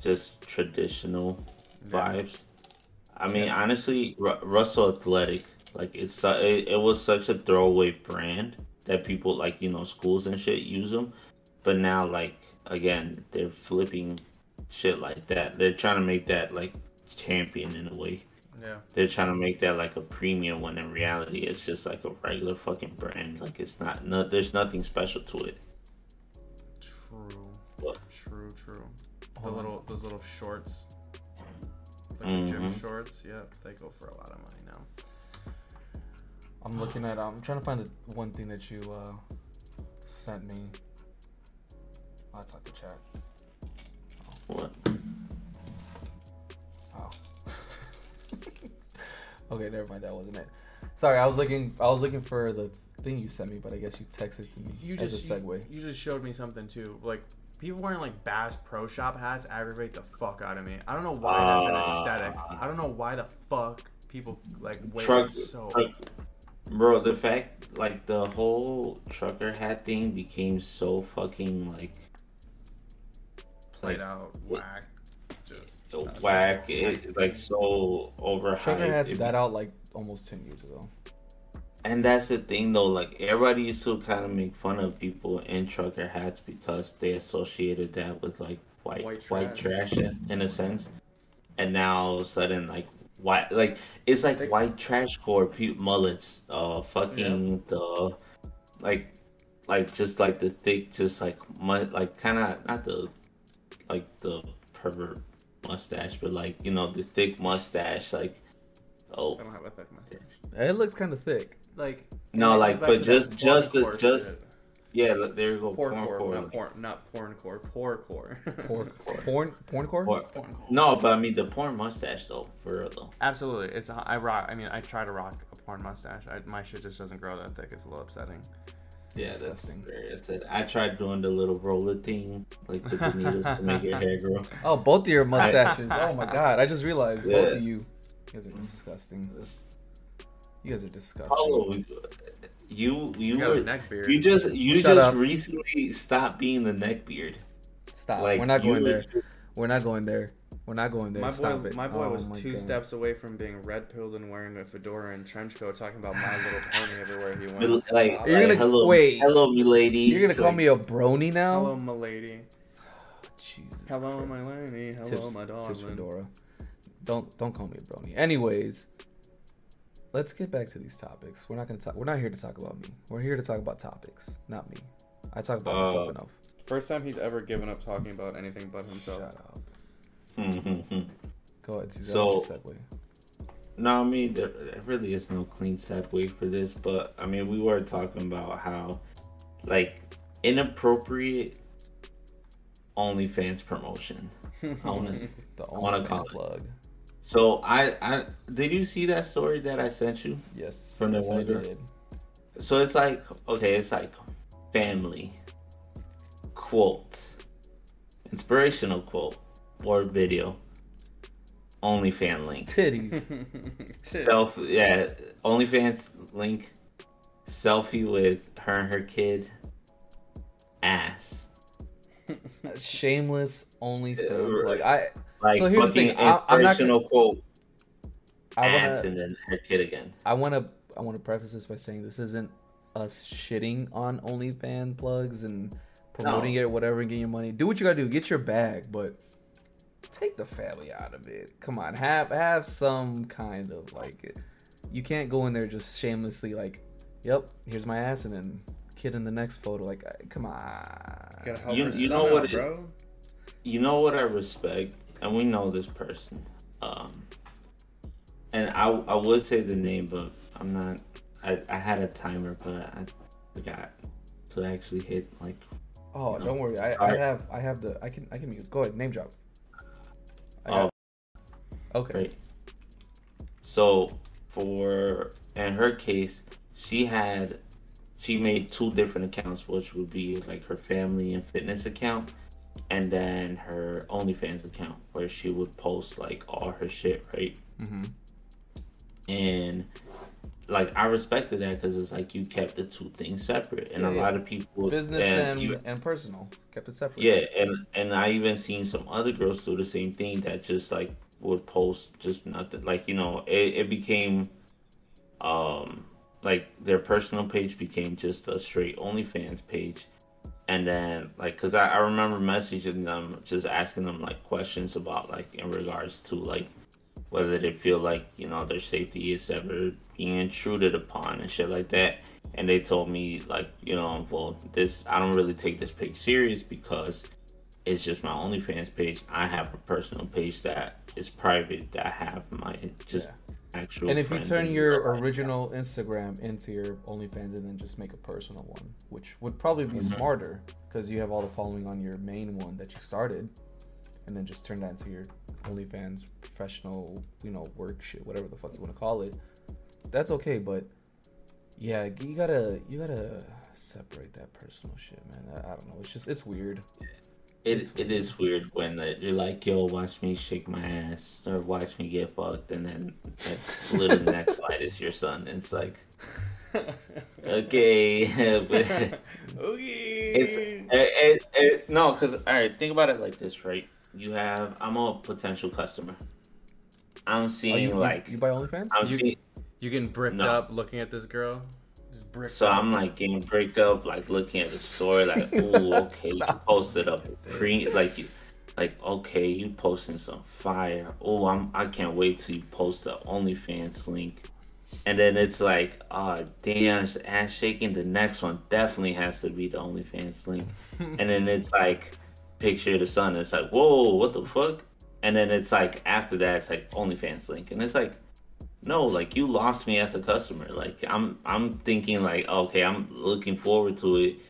just traditional Yeah. vibes. I mean honestly Ru- russell athletic like it's su- it, it was such a throwaway brand that people like you know schools and shit use them but now like again they're flipping shit like that. They're trying to make that like champion in a way Yeah. they're trying to make that like a premium when in reality it's just like a regular fucking brand. Like it's not no there's nothing special to it. True. What? True, true. The Hold on. little those little shorts. Like the gym shorts, yeah, they go for a lot of money now. I'm looking at. I'm trying to find the one thing that you uh, sent me. Oh, that's not the chat. What? [LAUGHS] okay, never mind. That wasn't it. Sorry, I was looking. I was looking for the thing you sent me, but I guess you texted to me You as just a segue. You, you just showed me something too. Like people wearing like Bass Pro Shop hats aggravate the fuck out of me. I don't know why that's an aesthetic. I don't know why the fuck people like wear Truck, so. truck bro, the fact like the whole trucker hat thing became so fucking like played out whack. Just that's whack. such It's like so overhyped. Trucker hats It- died out like almost ten years ago. and that's the thing though. Like everybody used to kind of make fun of people in trucker hats because they associated that with like white White white trash. trash, in, in a sense. And now all of a sudden, like white, like it's like They- white trash core pe- mullets, uh, fucking the like, like just like the thick, just like mu- like kind of not the like the pervert mustache, but like you know the thick mustache, like oh I don't have a thick mustache. It looks kind of thick. Like No, like, but just- just the- just- shit. yeah, look, there you go, Poor porn core, core, not like- porn, not [LAUGHS] porn core, poor core. Porn, porn, porn core. Porn- Porn core. No, but I mean the porn mustache though, for real though. Absolutely, it's a, I rock. I mean, I try to rock a porn mustache. I, my shit just doesn't grow that thick. It's a little upsetting. Yeah, that's Disgusting. very upset. I tried doing the little roller thing, like the [LAUGHS] needles to make your hair grow. Oh, both of your mustaches. oh my [LAUGHS] god! I just realized both of you. You guys are mm. disgusting. You guys are disgusting. Paulo, you you You were neck beard. you just you Shut just up. recently stopped being the neckbeard. Stop. Like We're not going were- there. We're not going there. We're not going there. my Stop boy, it. my boy Oh was my two God. steps away from being red pilled and wearing a fedora and trench coat, talking about My Little [SIGHS] Pony everywhere he went. Mil- Like, Stop. You're like, gonna- hello, wait. hello, milady. You're gonna call Like, me a brony now? hello, my lady. Jesus Hello, Christ. my lady. Hello, Tips, my tips darling. fedora. Don't don't call me a brony. Anyways, let's get back to these topics. We're not gonna talk. We're not here to talk about me. We're here to talk about topics, not me. I talk about myself Uh, enough. First time he's ever given up talking about anything but himself. Shut up. Hmm, Go ahead. Cesar, So- segue? No, I mean there, there really is no clean segue for this, but I mean we were talking about how like inappropriate OnlyFans promotion. [LAUGHS] I The I wanna only call it. plug. So I, I did you see that story that I sent you? Yes, From the yes, I did. So it's like okay, it's like family quote, inspirational quote or video, OnlyFan link. Titties. [LAUGHS] Self, yeah, OnlyFans link, selfie with her and her kid, ass. Shameless only Yeah, film. Like I, Like So here's the fucking thing, I- I'm not gonna, quote, I ass, wanna, and then her kid again. I wanna, I wanna preface this by saying this isn't us shitting on OnlyFans plugs and promoting No. it or whatever and getting your money. Do what you gotta do. Get your bag, but take the family out of it. Come on, have have some kind of like. You can't go in there just shamelessly like, "Yep, here's my ass," and then kid in the next photo. Like, uh, come on. Gotta help You- you son know out, what it- bro? You know what I respect, and we know this person. Um, and I I would say the name, but I'm not. I, I had a timer, but I forgot to actually hit like Oh, No. don't worry. I, I have I have the I can I can mute. Go ahead, name drop. Oh okay. Right. So for in her case, she had she made two different accounts, which would be like her family and fitness account, and then her OnlyFans account, where she would post like all her shit, right? Mm-hmm. And like I respected that because it's like you kept the two things separate, and Yeah, a lot of people Business and, you- and personal kept it separate. yeah, and and I even seen some other girls do the same thing that just like would post just nothing. Like you know, it, it became, um, like their personal page became just a straight OnlyFans page, and then like, cause I, I remember messaging them, just asking them like questions about like in regards to like whether they feel like you know their safety is ever being intruded upon and shit like that. And they told me like you know well this i don't really take this page serious because it's just my onlyfans page. I have a personal page that is private that i have my just actual And if you turn your original Instagram into your OnlyFans and then just make a personal one, which would probably be Mhm. smarter because you have all the following on your main one that you started, and then just turn that into your OnlyFans professional, you know, work shit, whatever the fuck you want to call it. That's okay, but yeah, you gotta you gotta separate that personal shit, man. I, I don't know. It's just it's weird. it, it is weird when you're like yo watch me shake my ass or watch me get fucked and then that little next slide is your son and it's like [LAUGHS] okay [LAUGHS] okay. It's it, it, it, no, because all right, think about it like this, right? You have I'm a potential customer. I'm Oh, seeing you, you- like you, buy OnlyFans? I'm You- seeing You getting bricked No. up looking at this girl? Just bricked So up. I'm like getting bricked up, like looking at the story, like, [LAUGHS] ooh, okay, you posted up pre, like, you, like, okay, you posting some fire. Oh, I'm, I can't wait till you post the OnlyFans link. And then it's like, oh, damn, ass shaking. The next one definitely has to be the OnlyFans link. and then it's like, picture of the sun. It's like, whoa, what the fuck? And then it's like, after that, it's like OnlyFans link. And it's like, no, like you lost me as a customer. Like I'm I'm thinking like, okay, I'm looking forward to it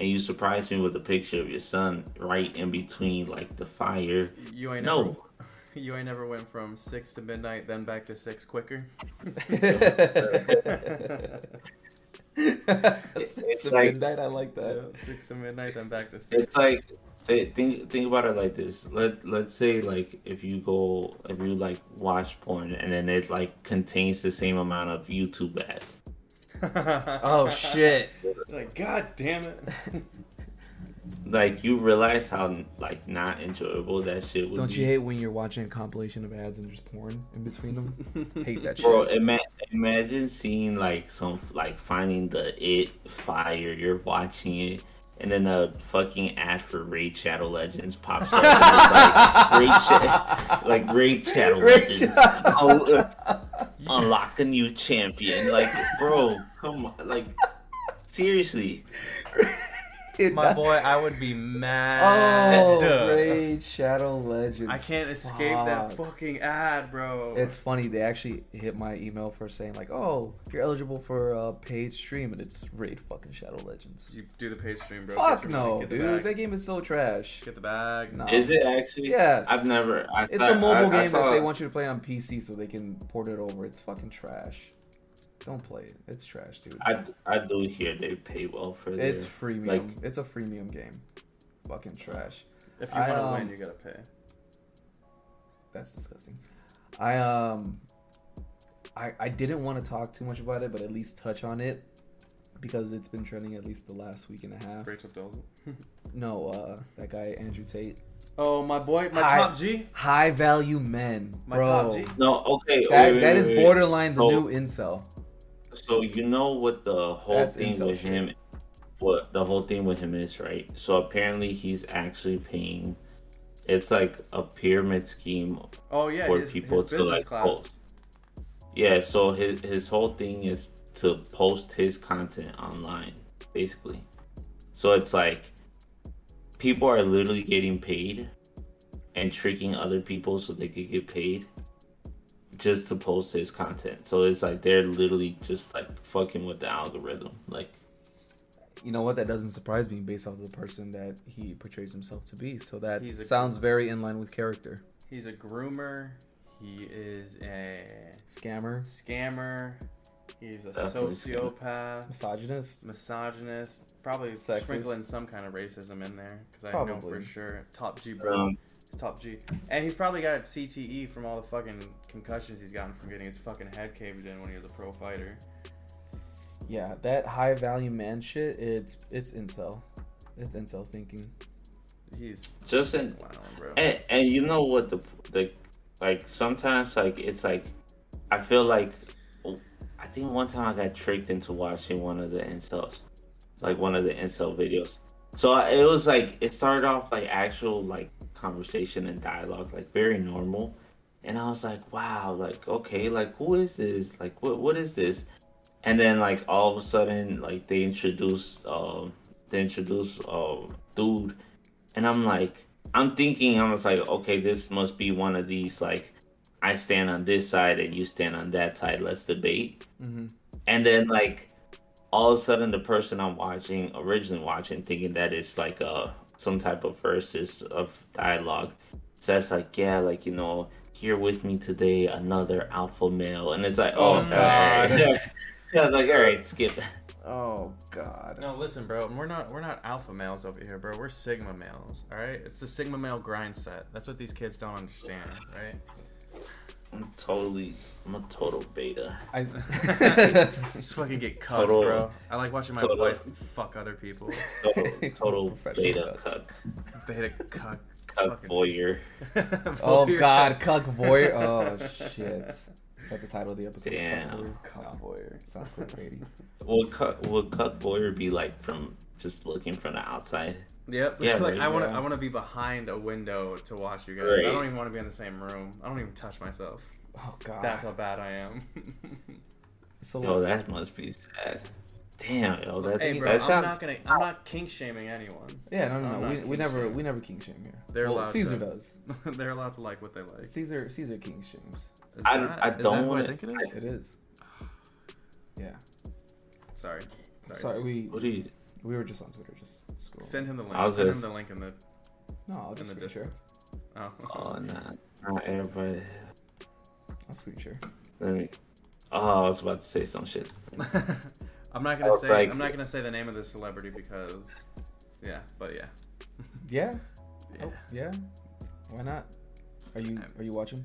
and you surprised me with a picture of your son right in between like the fire. You ain't No. never, [LAUGHS] you ain't never went from six to midnight, then back to six quicker. [LAUGHS] [LAUGHS] Six It's to like- midnight. I like that. Yeah, six to midnight, then back to six. It's like th- think think about it like this. Let let's say like if you go if you like watch porn and then it like contains the same amount of YouTube ads. [LAUGHS] Oh shit! like God damn it! [LAUGHS] Like you realize how like not enjoyable that shit would Don't be. you hate when you're watching a compilation of ads and there's porn in between them? [LAUGHS] hate that shit. Bro, ima- imagine seeing like some like finding the it fire. You're watching it, and then a fucking ad for Raid Shadow Legends pops up. And it's like Raid, Sha- [LAUGHS] like Raid Shadow Legends. Oh, uh, unlock a new champion. Like, bro, come on. Like, seriously. My boy, I would be mad. Oh, Raid Shadow Legends. I can't escape that fucking ad, bro. It's funny. They actually hit my email for saying like, "Oh, you're eligible for a paid stream," and it's Raid fucking Shadow Legends. you do the paid stream, bro. Fuck Get your money, no, get the dude. bag. That game is so trash. Get the bag. No. Is it actually? Yes. I've never. I It's saw- a mobile I- I game saw- that they want you to play on PC so they can port it over. It's fucking trash. Don't play it. It's trash, dude. I, I do hear they pay well for their it's freemium. like- it's a freemium game. Fucking trash. If you want to um, win, you gotta pay. That's disgusting. I um I I didn't want to talk too much about it, but at least touch on it because it's been trending at least the last week and a half. Rachel Dolezal. [LAUGHS] No, uh that guy Andrew Tate. Oh, my boy, my Hi. top G. High value men, My top G. No, okay. That wait, wait, that wait, is wait. borderline the Oh. new incel. So you know what the whole That's thing incel with him, what the whole thing with him is, right? So apparently he's actually paying. It's like a pyramid scheme Oh yeah, for his, people his to like class. post. Yeah, so his his whole thing is to post his content online, basically. So it's like people are literally getting paid and tricking other people so they could get paid just to post his content. So it's like they're literally just like fucking with the algorithm. Like You know what? That doesn't surprise me based off of the person that he portrays himself to be. So that He's a- sounds very in line with character. He's a groomer. He is a Scammer, scammer. He's a Definitely scammer. sociopath, misogynist. misogynist. Probably Sexist. sprinkling some kind of racism in there because I know for sure. Top G, bro. um, He's top G. And he's probably got CTE from all the fucking concussions he's gotten from getting his fucking head caved in when he was a pro fighter. Yeah, that high value man shit. It's it's incel. It's incel thinking. He's just in clown, bro. And, and you know what the the like sometimes like it's like I feel like I think one time I got tricked into watching one of the incels, like one of the incel videos. So I- it was like it started off like actual like conversation and dialogue, like very normal. And I was like, wow, like okay, like who is this? Like what what is this? And then like all of a sudden like they introduce um they introduce uh dude and I'm like I'm thinking I was like, okay, this must be one of these like I stand on this side and you stand on that side. Let's debate. hmm And then like all of a sudden the person I'm watching, originally watching, thinking that it's like uh some type of verses of dialogue says like, yeah, like you know, here with me today, another alpha male, and it's like, oh, Oh, God. God. [LAUGHS] yeah, I was like, all right, skip. Oh God. No, listen, bro. We're not we're not alpha males over here, bro. We're sigma males. All right, it's the sigma male grind set. That's what these kids don't understand, right? I'm totally, I'm a total beta. I. [LAUGHS] Just fucking get cucks, Total- bro. I like watching my total- wife fuck other people. Total, total [LAUGHS] Professional beta cuck. cuck, Beta cuck. cuck [LAUGHS] voyeur. oh God, cuck voyeur. Oh shit. Is that the title of the episode? Damn. Cuckboy? Cockboyer. Sounds clickbaity. Would cut would cut boyer be like from just looking from the outside? Yep. Yeah, [LAUGHS] like I want to. I want to be behind a window to watch you guys. Right. I don't even want to be in the same room. I don't even touch myself. Oh god. That's how bad I am. [LAUGHS] so. Oh, that must be sad. Damn, yo, that hey, bro. that I'm sound- not gonna. I'm not kink shaming anyone. yeah, no, no, no. We, we never shaming. we never king shame here. They're well, allowed Caesar to. does. [LAUGHS] They're allowed to like what they like. Caesar Caesar king shames. Is I- that- I is that don't who wanna- I think it is. It is. Yeah. Sorry. Sorry. Sorry, we What do you? We were just on Twitter. Just scroll. Send him the link. I'll Send gonna him the link in the. No, I'll just in screen the share. Oh. Oh, [LAUGHS] not not everybody. I'll screen share. Let me. Oh, I was about to say some shit. [LAUGHS] I'm not gonna was say. like- I'm not gonna say the name of this celebrity because. Yeah, but yeah. Yeah. [LAUGHS] Yeah. Oh, yeah. Why not? Are you are you watching?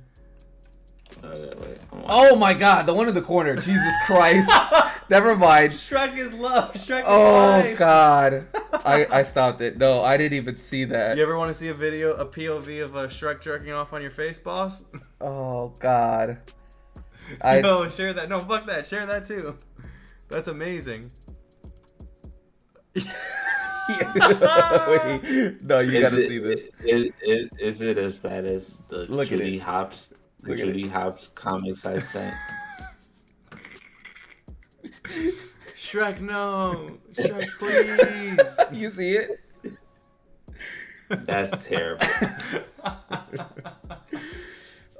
Oh, Wait, Oh my God! The one in the corner. Jesus Christ! [LAUGHS] Never mind. Shrek is love. Shrek is Oh life. God! I [LAUGHS] I stopped it. No, I didn't even see that. You ever want to see a video, a POV of a Shrek jerking off on your face, boss? [LAUGHS] Oh God! I Yo, share that. No, fuck that. Share that too. That's amazing. Wait, no, you Is gotta it- see this. Is, is, is it as bad as the Look at Judy it. Hopps, the Look at Judy Hopps comics I sent? Shrek, no. Shrek, please. [LAUGHS] you see it? That's terrible. [LAUGHS]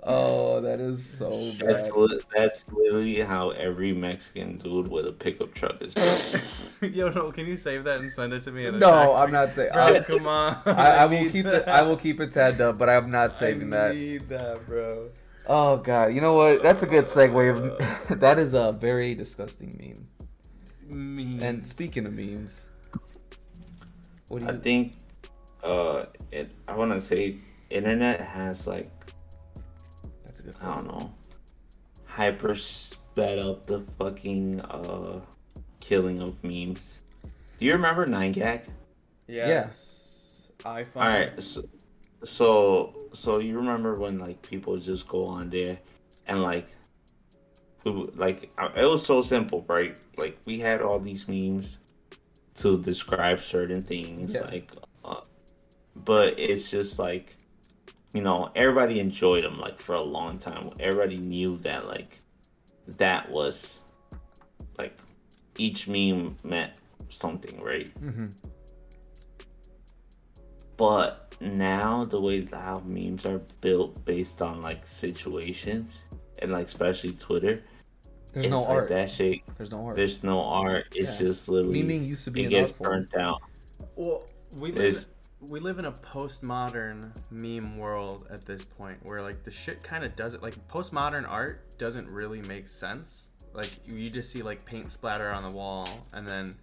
Oh, that is so That's bad. li- that's literally how every Mexican dude with a pickup truck is. built. [LAUGHS] Yo, no, can you save that and send it to me? In a No, text? I'm not saying. Bro, come on. I, I will keep that. it. I will keep it tagged up, but I'm not saving I that. need that, bro. Oh God! You know what? That's a good segue. Of, [LAUGHS] that is a very disgusting meme. Me. And speaking of memes, what do I think, uh, it, I want to say, internet has like That's a good. I don't know, hyper sped up the fucking uh killing of memes. Do you remember 9GAG? yes. I All find. right, so, so so you remember when like people just go on there and like like it was so simple, right? Like we had all these memes to describe certain things, Yeah. like, uh, but it's just like you know everybody enjoyed them like for a long time. Everybody knew that like that was like each meme meant something, right? mm-hmm. But now the way how memes are built based on like situations and like especially Twitter, There's it's no like art. that shit. There's no art. There's no art. It's Yeah. just literally Memeing used to be it an gets burnt out. Well, we live, we live in a postmodern meme world at this point where like the shit kind of doesn't like postmodern art doesn't really make sense. Like you just see like paint splatter on the wall and then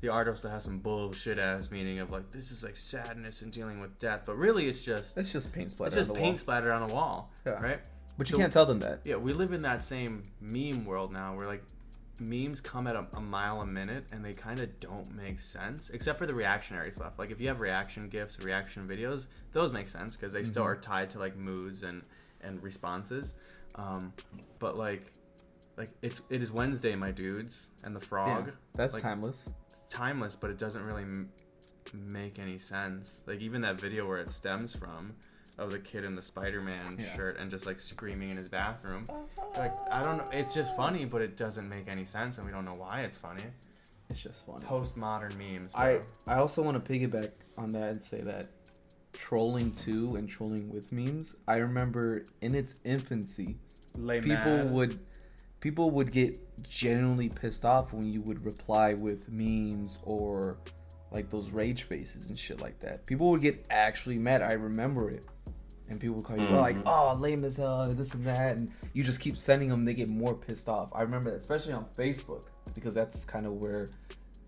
the artist will has some bullshit ass meaning of like this is like sadness and dealing with death, but really it's just It's just paint splatter. it's just on the paint wall. splatter on a wall, Yeah. right? But you So- can't tell them that. Yeah, we live in that same meme world now where like memes come at a, a mile a minute and they kind of don't make sense except for the reactionary stuff. Like if you have reaction gifs, reaction videos, those make sense because they still are tied to like moods and and responses. Um, but like like it's it is Wednesday, my dudes, and the frog. Yeah, that's like, timeless. Timeless, but it doesn't really m- make any sense. Like even that video where it stems from of the kid in the Spider-Man Yeah. shirt and just like screaming in his bathroom. Uh-huh. Like I don't know, it's just funny, but it doesn't make any sense, and we don't know why it's funny. It's just funny. Postmodern memes. I Bro. I also want to piggyback on that and say that trolling to and trolling with memes. I remember in its infancy, Lay people mad. would people would get genuinely pissed off when you would reply with memes or like those rage faces and shit like that. People would get actually mad. I remember it. And people would call you like, Mhm. "Oh, lame as hell," this and that, and you just keep sending them. They get more pissed off. I remember that, especially on Facebook, because that's kind of where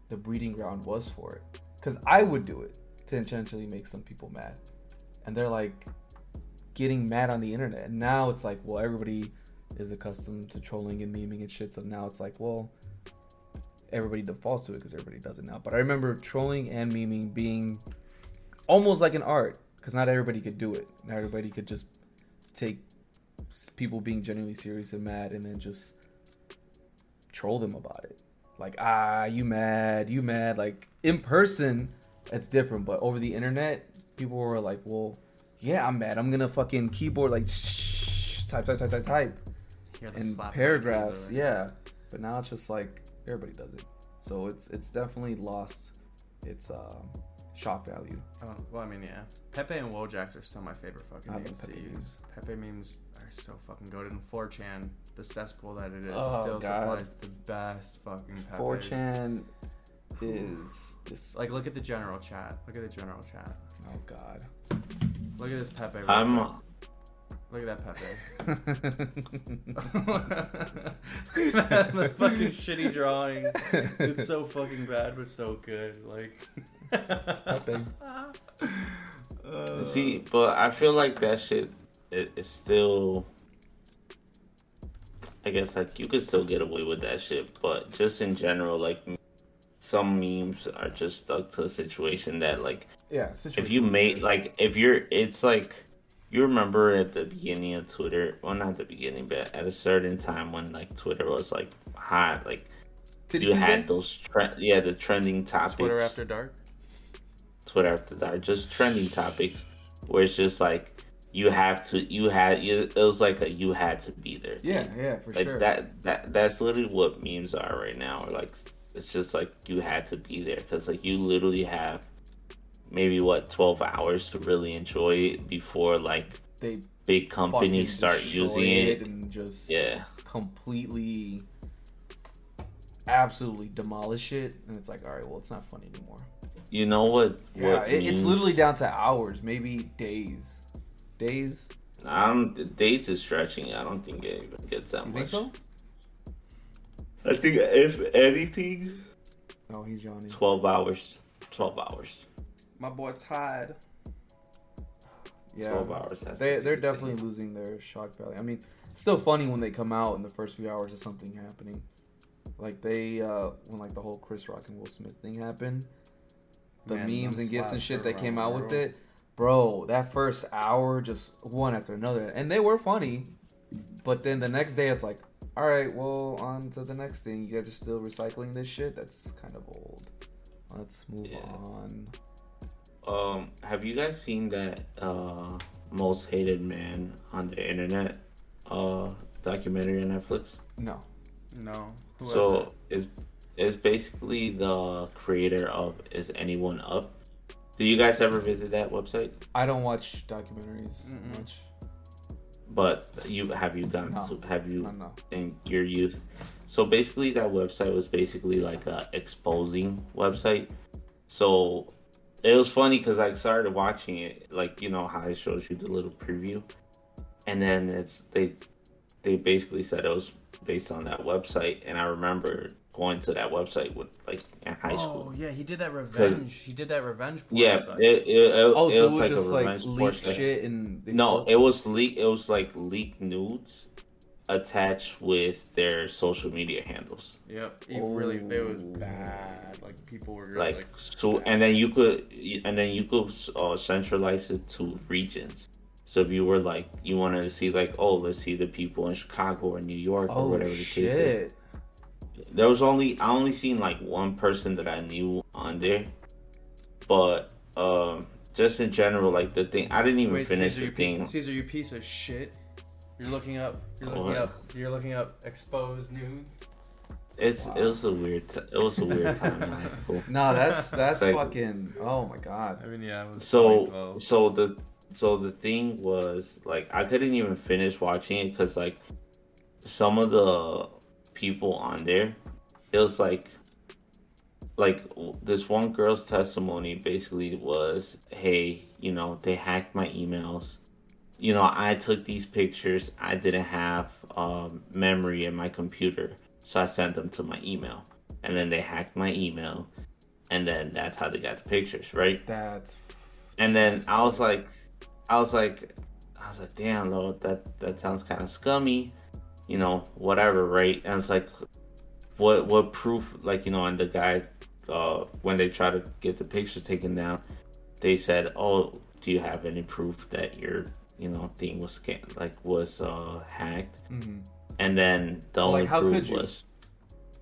the breeding ground was for it. Because I would do it to intentionally make some people mad, and they're like getting mad on the internet. And now it's like, well, everybody is accustomed to trolling and memeing and shit. So now it's like, well, everybody defaults to it because everybody does it now. But I remember trolling and memeing being almost like an art because not everybody could do it. Not everybody could just take people being genuinely serious and mad, and then just troll them about it. Like, ah, you mad, you mad. Like in person, it's different, but over the internet, people were like, well, yeah, I'm mad. I'm gonna fucking keyboard like shh, type, type, type, type, type Hear the in paragraphs. of. Yeah, but now it's just like everybody does it. So it's it's definitely lost its um, shock value. Oh, well, I mean, yeah. Pepe and Wojaks are still my favorite fucking I love names to Pepe use. Pepe memes are so fucking goaded. And 4chan, the cesspool that it is, Oh, still God. supplies the best fucking Pepes. 4chan is just like Like, look at the general chat. Look at the general chat. oh god. Look at this Pepe. real I'm quick. Look at that Pepe. [LAUGHS] [LAUGHS] the fucking shitty drawing. It's so fucking bad, but so good. Like. Pepe. Uh, See, but I feel like that shit it, it's still. I guess like you could still get away with that shit, but just in general, like some memes are just stuck to a situation that like yeah, if you made like if you're it's like you remember at the beginning of Twitter, well not the beginning, but at a certain time when like Twitter was like hot, like Titty you had those tre- yeah the trending topics. Twitter after dark. Twitter after dark, just trending topics where it's just like you have to, you had, you, it was like a you had to be there. thing. Yeah, yeah, for like sure. that, that, that's literally what memes are right now. Or like, it's just like you had to be there because like you literally have maybe what twelve hours to really enjoy it before like they big companies start using it. and just Yeah, completely, absolutely demolish it, and it's like, all right, well, it's not funny anymore. you know what? Yeah, what it, it's literally down to hours, maybe days. Days. I don't. Days is stretching. I don't think it even gets that You much. think so? I think if anything, Oh, he's yawning. 12 hours 12 hours My boy Todd. Yeah, 12 hours has they they're definitely thing. losing their shock value. I mean, it's still funny when they come out in the first few hours of something happening. Like they uh when like the whole Chris Rock and Will Smith thing happened, the Man, memes and gifts and shit that came out with it, bro. That first hour just one after another, and they were funny. But then the next day, it's like, all right, well, on to the next thing. You guys are still recycling this shit. That's kind of old. Let's move Yeah. on. Um have you guys seen that uh most hated man on the internet uh documentary on netflix No. No. Who so was it? it's it's basically the creator of is anyone up do you guys ever visit that website I don't watch documentaries Mm-mm. much. but you have you gone No. to have you No, no. in your youth. So basically, that website was basically like a exposing website. So it was funny because I started watching it, like you know how it shows you the little preview, and then it's they they basically said it was based on that website, and I remember going to that website with like in high oh, school. Oh yeah, he did that revenge. He did that revenge. porn Yeah, site. it, it, it, Oh, it so was, it was like just a like revenge leaked portion. shit and they No, it was leak. It was like leaked nudes attached with their social media handles. Yep. It really, it was bad. Like people were really, Like like, so, and then you could, and then you could uh, centralize it to regions. So if you were like, you wanted to see like, oh, let's see the people in Chicago or New York or oh whatever the case is. There was only I only seen like one person that I knew on there, but um, just in general, like the thing, I didn't even Wait, finish Caesar, the thing. Pi- Caesar, you piece of shit. You're looking up. You're looking What? up. You're looking up exposed nudes. It's Wow. it was a weird t- it was a weird time in high school. [LAUGHS] No, that's that's Like- fucking. Oh my god. I mean, yeah. It was so so the so the thing was like I couldn't even finish watching it because like some of the people on there it was like like this one girl's testimony basically was hey you know they hacked my emails you know i took these pictures i didn't have um, memory in my computer so i sent them to my email and then they hacked my email and then that's how they got the pictures right That's. and then I was like, I was like, I was like, damn, Lord, that that sounds kind of scummy, you know, whatever, right? And it's like, what what proof? Like, you know, and the guy, uh, when they try to get the pictures taken down, they said, oh, do you have any proof that your you know thing was like was uh hacked, Mm-hmm. and then the only like, proof was,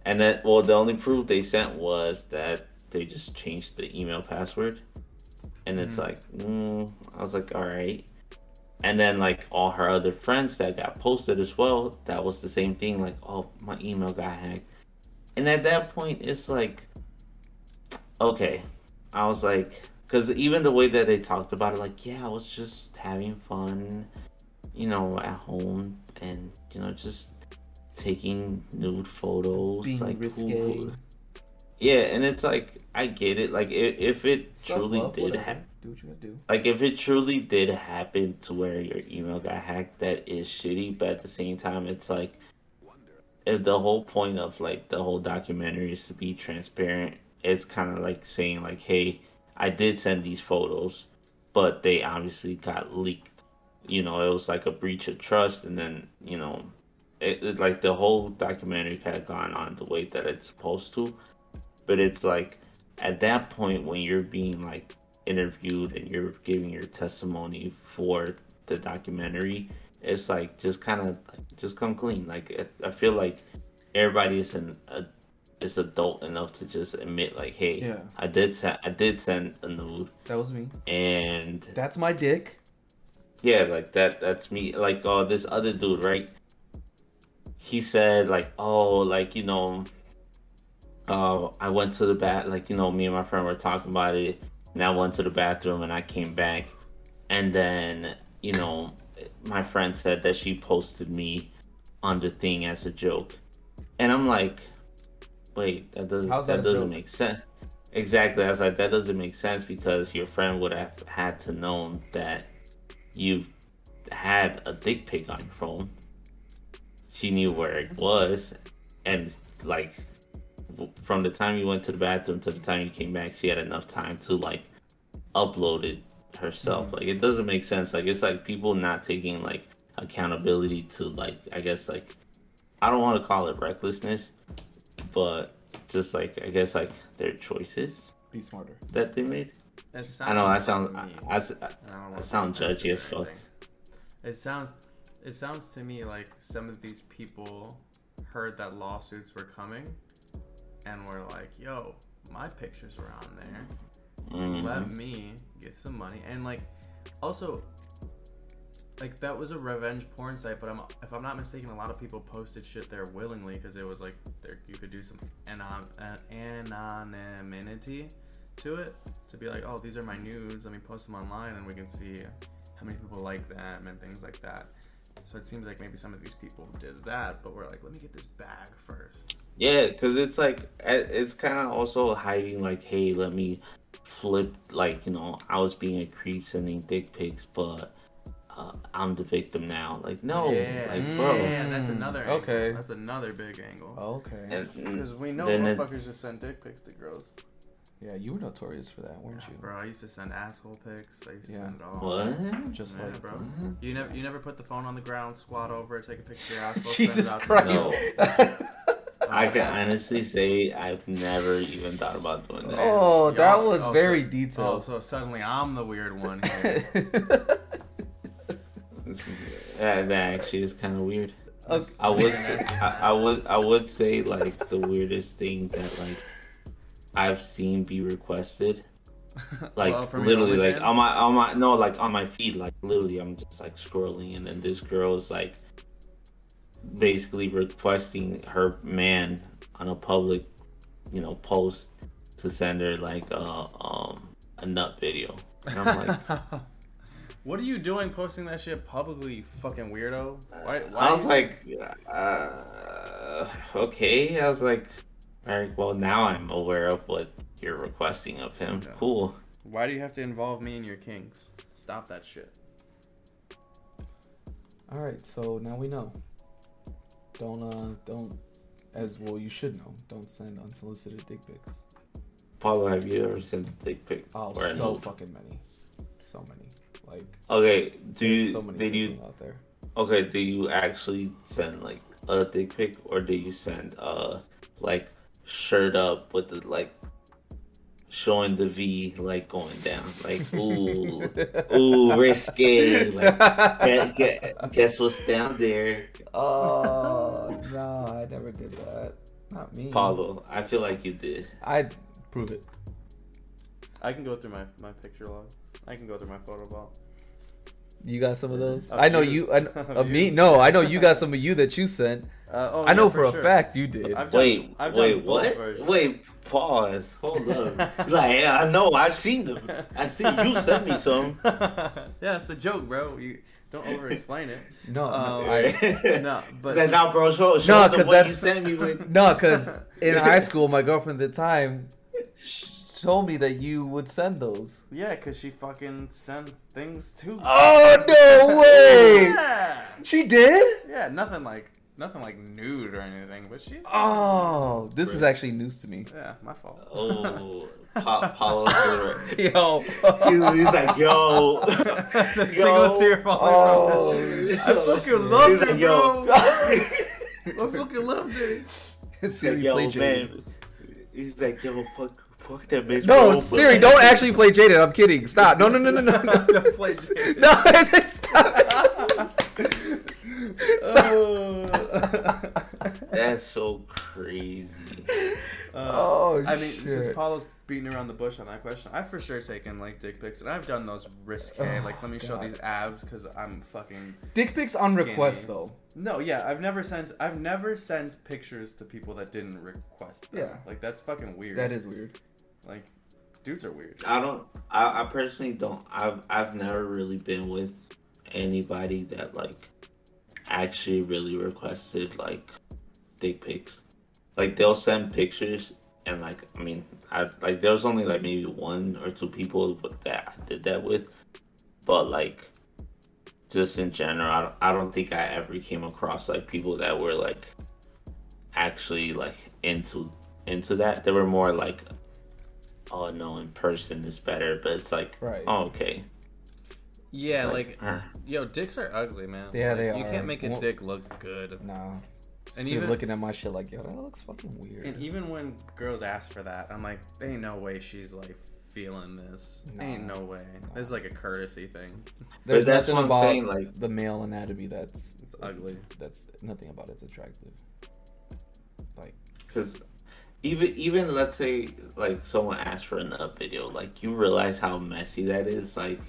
and then well the only proof they sent was that they just changed the email password, and it's Mhm. like mm, I was like all right. And then, like all her other friends that got posted as well, that was the same thing. Like, oh, my email got hacked. And at that point, it's like, okay. I was like, because even the way that they talked about it, like, yeah, I was just having fun, you know, at home and, you know, just taking nude photos. Being like, who- Yeah, and it's like, I get it. Like, if, if it truly did happen Do what you gotta do. like if it truly did happen to where your email got hacked that is shitty but at the same time it's like if the whole point of like the whole documentary is to be transparent it's kind of like saying like hey i did send these photos but they obviously got leaked. You know it was like a breach of trust and then you know it, it like the whole documentary of gone on the way that it's supposed to. But it's like at that point when you're being like interviewed and you're giving your testimony for the documentary it's like just kind of just come clean. Like i feel like everybody is an a, is adult enough to just admit like hey Yeah. i did send i did send a nude That was me. and That's my dick. yeah, like that. That's me. Like, uh, this other dude, right? He said, like, oh, like you know, uh, I went to the bath. Like, you know, me and my friend were talking about it, and I went to the bathroom, and I came back, and then you know, my friend said that she posted me on the thing as a joke, and I'm like, wait, that doesn't that, that doesn't make sense. Exactly, I was like, that doesn't make sense because your friend would have had to know that you've had a dick pic on your phone. She knew where it was, and like from the time you went to the bathroom to the time you came back, she had enough time to like upload it herself. Mm-hmm. Like it doesn't make sense. Like it's like people not taking like accountability to like I guess like I don't want to call it recklessness, but just like I guess like their choices Be smarter. that they made. It I know I sounds sound to me- I, I, I don't wanna sound say judgy as fuck. It sounds, it sounds to me like some of these people heard that lawsuits were coming, and were like, "Yo, my pictures were on there. Mhm. Let me get some money." And like, also, like that was a revenge porn site, but I'm if I'm not mistaken, a lot of people posted shit there willingly because it was like there you could do some anon- an- anonymity to it to be like, oh, these are my nudes. Let me post them online, and we can see how many people like them and things like that. So it seems like maybe some of these people did that, but we're like, let me get this bag first. Yeah, because it's like eh, it's kind of also hiding like, hey, let me flip. Like you know, I was being a creep sending dick pics, but uh, I'm the victim now. Like no, yeah, like mm. bro. yeah, that's mm. another. angle. okay. that's another big angle. Okay. Mm, because we know then it- motherfuckers just send dick pics to girls. Yeah, you were notorious for that, weren't you? Bro, I used to send asshole pics. I used to Yeah. send it all. what? Just Yeah, like bro. What? You never, you never put the phone on the ground, squat over, it, take a picture of your [LAUGHS] asshole. Jesus send it Christ. No. I can honestly say I've never even thought about doing that. Oh, that Y'all- was oh, very so- Oh, detailed. so suddenly I'm the weird one [LAUGHS] here. That, actually is kind of weird. Okay. I would, say, I, I would, I would say like the weirdest thing that like I've seen be requested, [LAUGHS] like Well, literally, like on my, on my, no, like on my feed, like literally, I'm just like scrolling, and then this girl is like basically requesting her man on a public, you know, post to send her like a um a nut video, and I'm like. [LAUGHS] what are you doing posting that shit publicly, you fucking weirdo? Why, why I was you- like, uh, okay. I was like, all right. Well, now I'm aware of what you're requesting of him. Yeah. Cool. why do you have to involve me in your kinks? Stop that shit. All right, so now we know. Don't uh, don't, as well you should know. Don't send unsolicited dick pics. Paulo, have you ever sent a dick pic? Oh, or so fucking many, so many. Like Okay. Do you? so many did you? out there. Okay. Do you actually send like a dick pic, or do you send uh like shirt up with the like showing the V like going down. Like [LAUGHS] ooh, ooh, risque. Like, gu- gu- guess what's down there, oh no, I never did that. Not me. Paulo? I feel like you did. I'd prove it. I can go through my, my picture log. I can go through my photo vault. You got some of those? Of I know you. you. I, Of [LAUGHS] of me? you. No, I know you got some of you that you sent. Uh, oh, I know yeah, for, a sure. fact you did. I've done- Wait, I've done wait, what? versions. Wait, pause. Hold up. [LAUGHS] like, yeah, I know. I've seen them. I see you sent me some. [LAUGHS] yeah, it's a joke, bro. You don't over explain it. no, Um, no, I, no, but Said, nah, bro, show, show No, them 'cause what you sent me with. no, because in high school, my girlfriend at the time sh- told me that you would send those. yeah, cause she fucking sent things too. Oh no way! [LAUGHS] Yeah. She did? Yeah, nothing like nothing like nude or anything, but she's Oh, this is actually news to me. yeah, my fault. Oh, [LAUGHS] pa- Paulo. [LAUGHS] He's, Yo. he's like, yo. It's a Yo. single tear falling Oh, from I fucking loved He's it, like, yo. bro. I fucking loved it. Siri, Like, yo, play man. He's like, yo, fuck, fuck that bitch. No, bro, Siri, but- don't actually play Jaden. I'm kidding. Stop. No, no, no, no, no. no. [LAUGHS] Don't play Jaden. No, [LAUGHS] stop. [LAUGHS] That's so crazy. Uh, oh, I mean, since shit. Paulo's beating around the bush on that question, I've for sure taken like dick pics, and I've done those risque. Oh, like, let me show these abs because I'm fucking. Dick pics on Skinny. request though. No, yeah, I've never sent. I've never sent pictures to people that didn't request them. Yeah. like that's fucking weird. That is weird. Like, dudes are weird. I don't. I, I personally don't. I've I've never really been with anybody that like actually really requested like dick pics. Like they'll send pictures and like I mean I like there was only like maybe one or two people that I did that with, but like just in general, I don't, I don't think I ever came across like people that were like actually like into into that. They were more like oh no, in person is better. But it's like, Right. oh, okay. Yeah, It's like, uh, yo, dicks are ugly, man. Yeah, Like, they You are. can't make a Well- dick look good, Nah. and You're even looking at my shit like, yo, that looks fucking weird. and even when girls ask for that, I'm like, there ain't no way she's like feeling this. Ain't no way. This is like a courtesy thing. There's that's nothing what about saying, like- the male anatomy that's It's ugly. That's nothing about it's attractive. Like, because even even let's say like someone asked for a nut video, like you realize how messy that is. Like,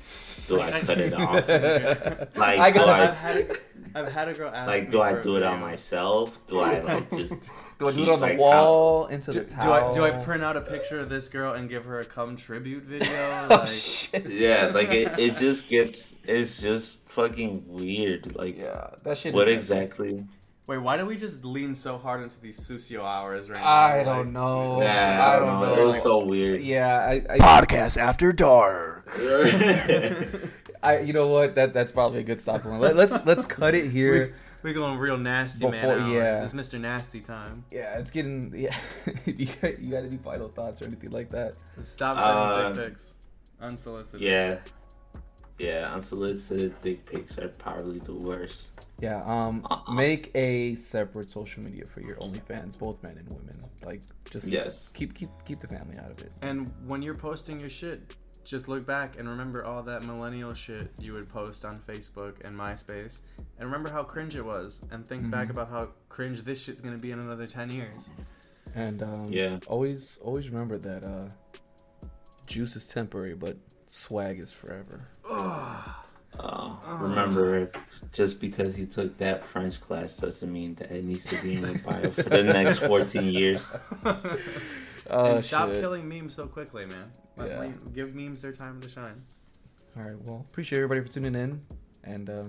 do I cut it off? [LAUGHS] Like, I do got. I- I've had a, I've had a girl ask Like, me do I do it on myself? Do I like [LAUGHS] just? Do I do it on the like, wall into Do, the do towel? I do I print out a picture of this girl and give her a cum tribute [LAUGHS] video? Oh Like, shit! yeah, like it, it just gets. It's just fucking weird. Like, Yeah, that shit. what is exactly? Wait, why do we just lean so hard into these Susio hours right now? I don't know. Yeah, I don't know. It was so weird. Yeah, I, I, Podcast After Dark. [LAUGHS] I, you know what? That that's probably a good stop point. Let, let's let's cut it here. [LAUGHS] We're going real nasty, man. Before- hours. yeah. It's Mr. Nasty time. Yeah, it's getting. [LAUGHS] Yeah, you got, you got any final thoughts or anything like that? Stop sending um, dick pics. Unsolicited. yeah, yeah. Unsolicited dick pics are probably the worst. Yeah. Um. Uh-uh. Make a separate social media for your OnlyFans, both men and women. Like, just Yes. keep keep keep the family out of it. And when you're posting your shit, just look back and remember all that millennial shit you would post on Facebook and MySpace. And remember how cringe it was. And think back Mhm. about how cringe this shit's gonna be in another 10 years. And um, Yeah. always always remember that uh, juice is temporary, but swag is forever. Uh, remember, just because he took that French class doesn't mean that it needs to be in your bio for the next 14 years. [LAUGHS] Oh, and stop shit. killing memes so quickly, man. Let Yeah. me- give memes their time to shine. All right. Well, appreciate everybody for tuning in, and uh,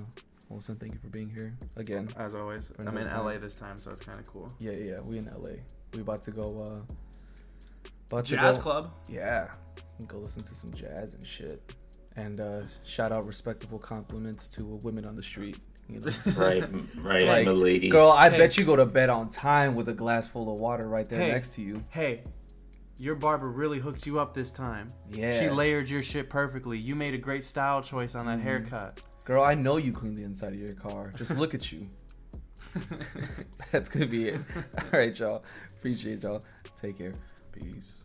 Wilson, thank you for being here again. As always, I'm in time. LA this time, so it's kind of cool. Yeah, yeah. We in LA. We about to go. uh about to Jazz go- Club. Yeah. Go listen to some jazz and shit. And uh shout out respectable compliments to women on the street. You know. [LAUGHS] Right, right, Like, the ladies. Girl, I Hey. bet you go to bed on time with a glass full of water right there Hey. next to you. Hey, your barber really hooked you up this time. Yeah. She layered your shit perfectly. You made a great style choice on that Mm-hmm. haircut. Girl, I know you clean the inside of your car. Just look at you. [LAUGHS] [LAUGHS] That's gonna be it. All right, y'all. Appreciate y'all. Take care. Peace.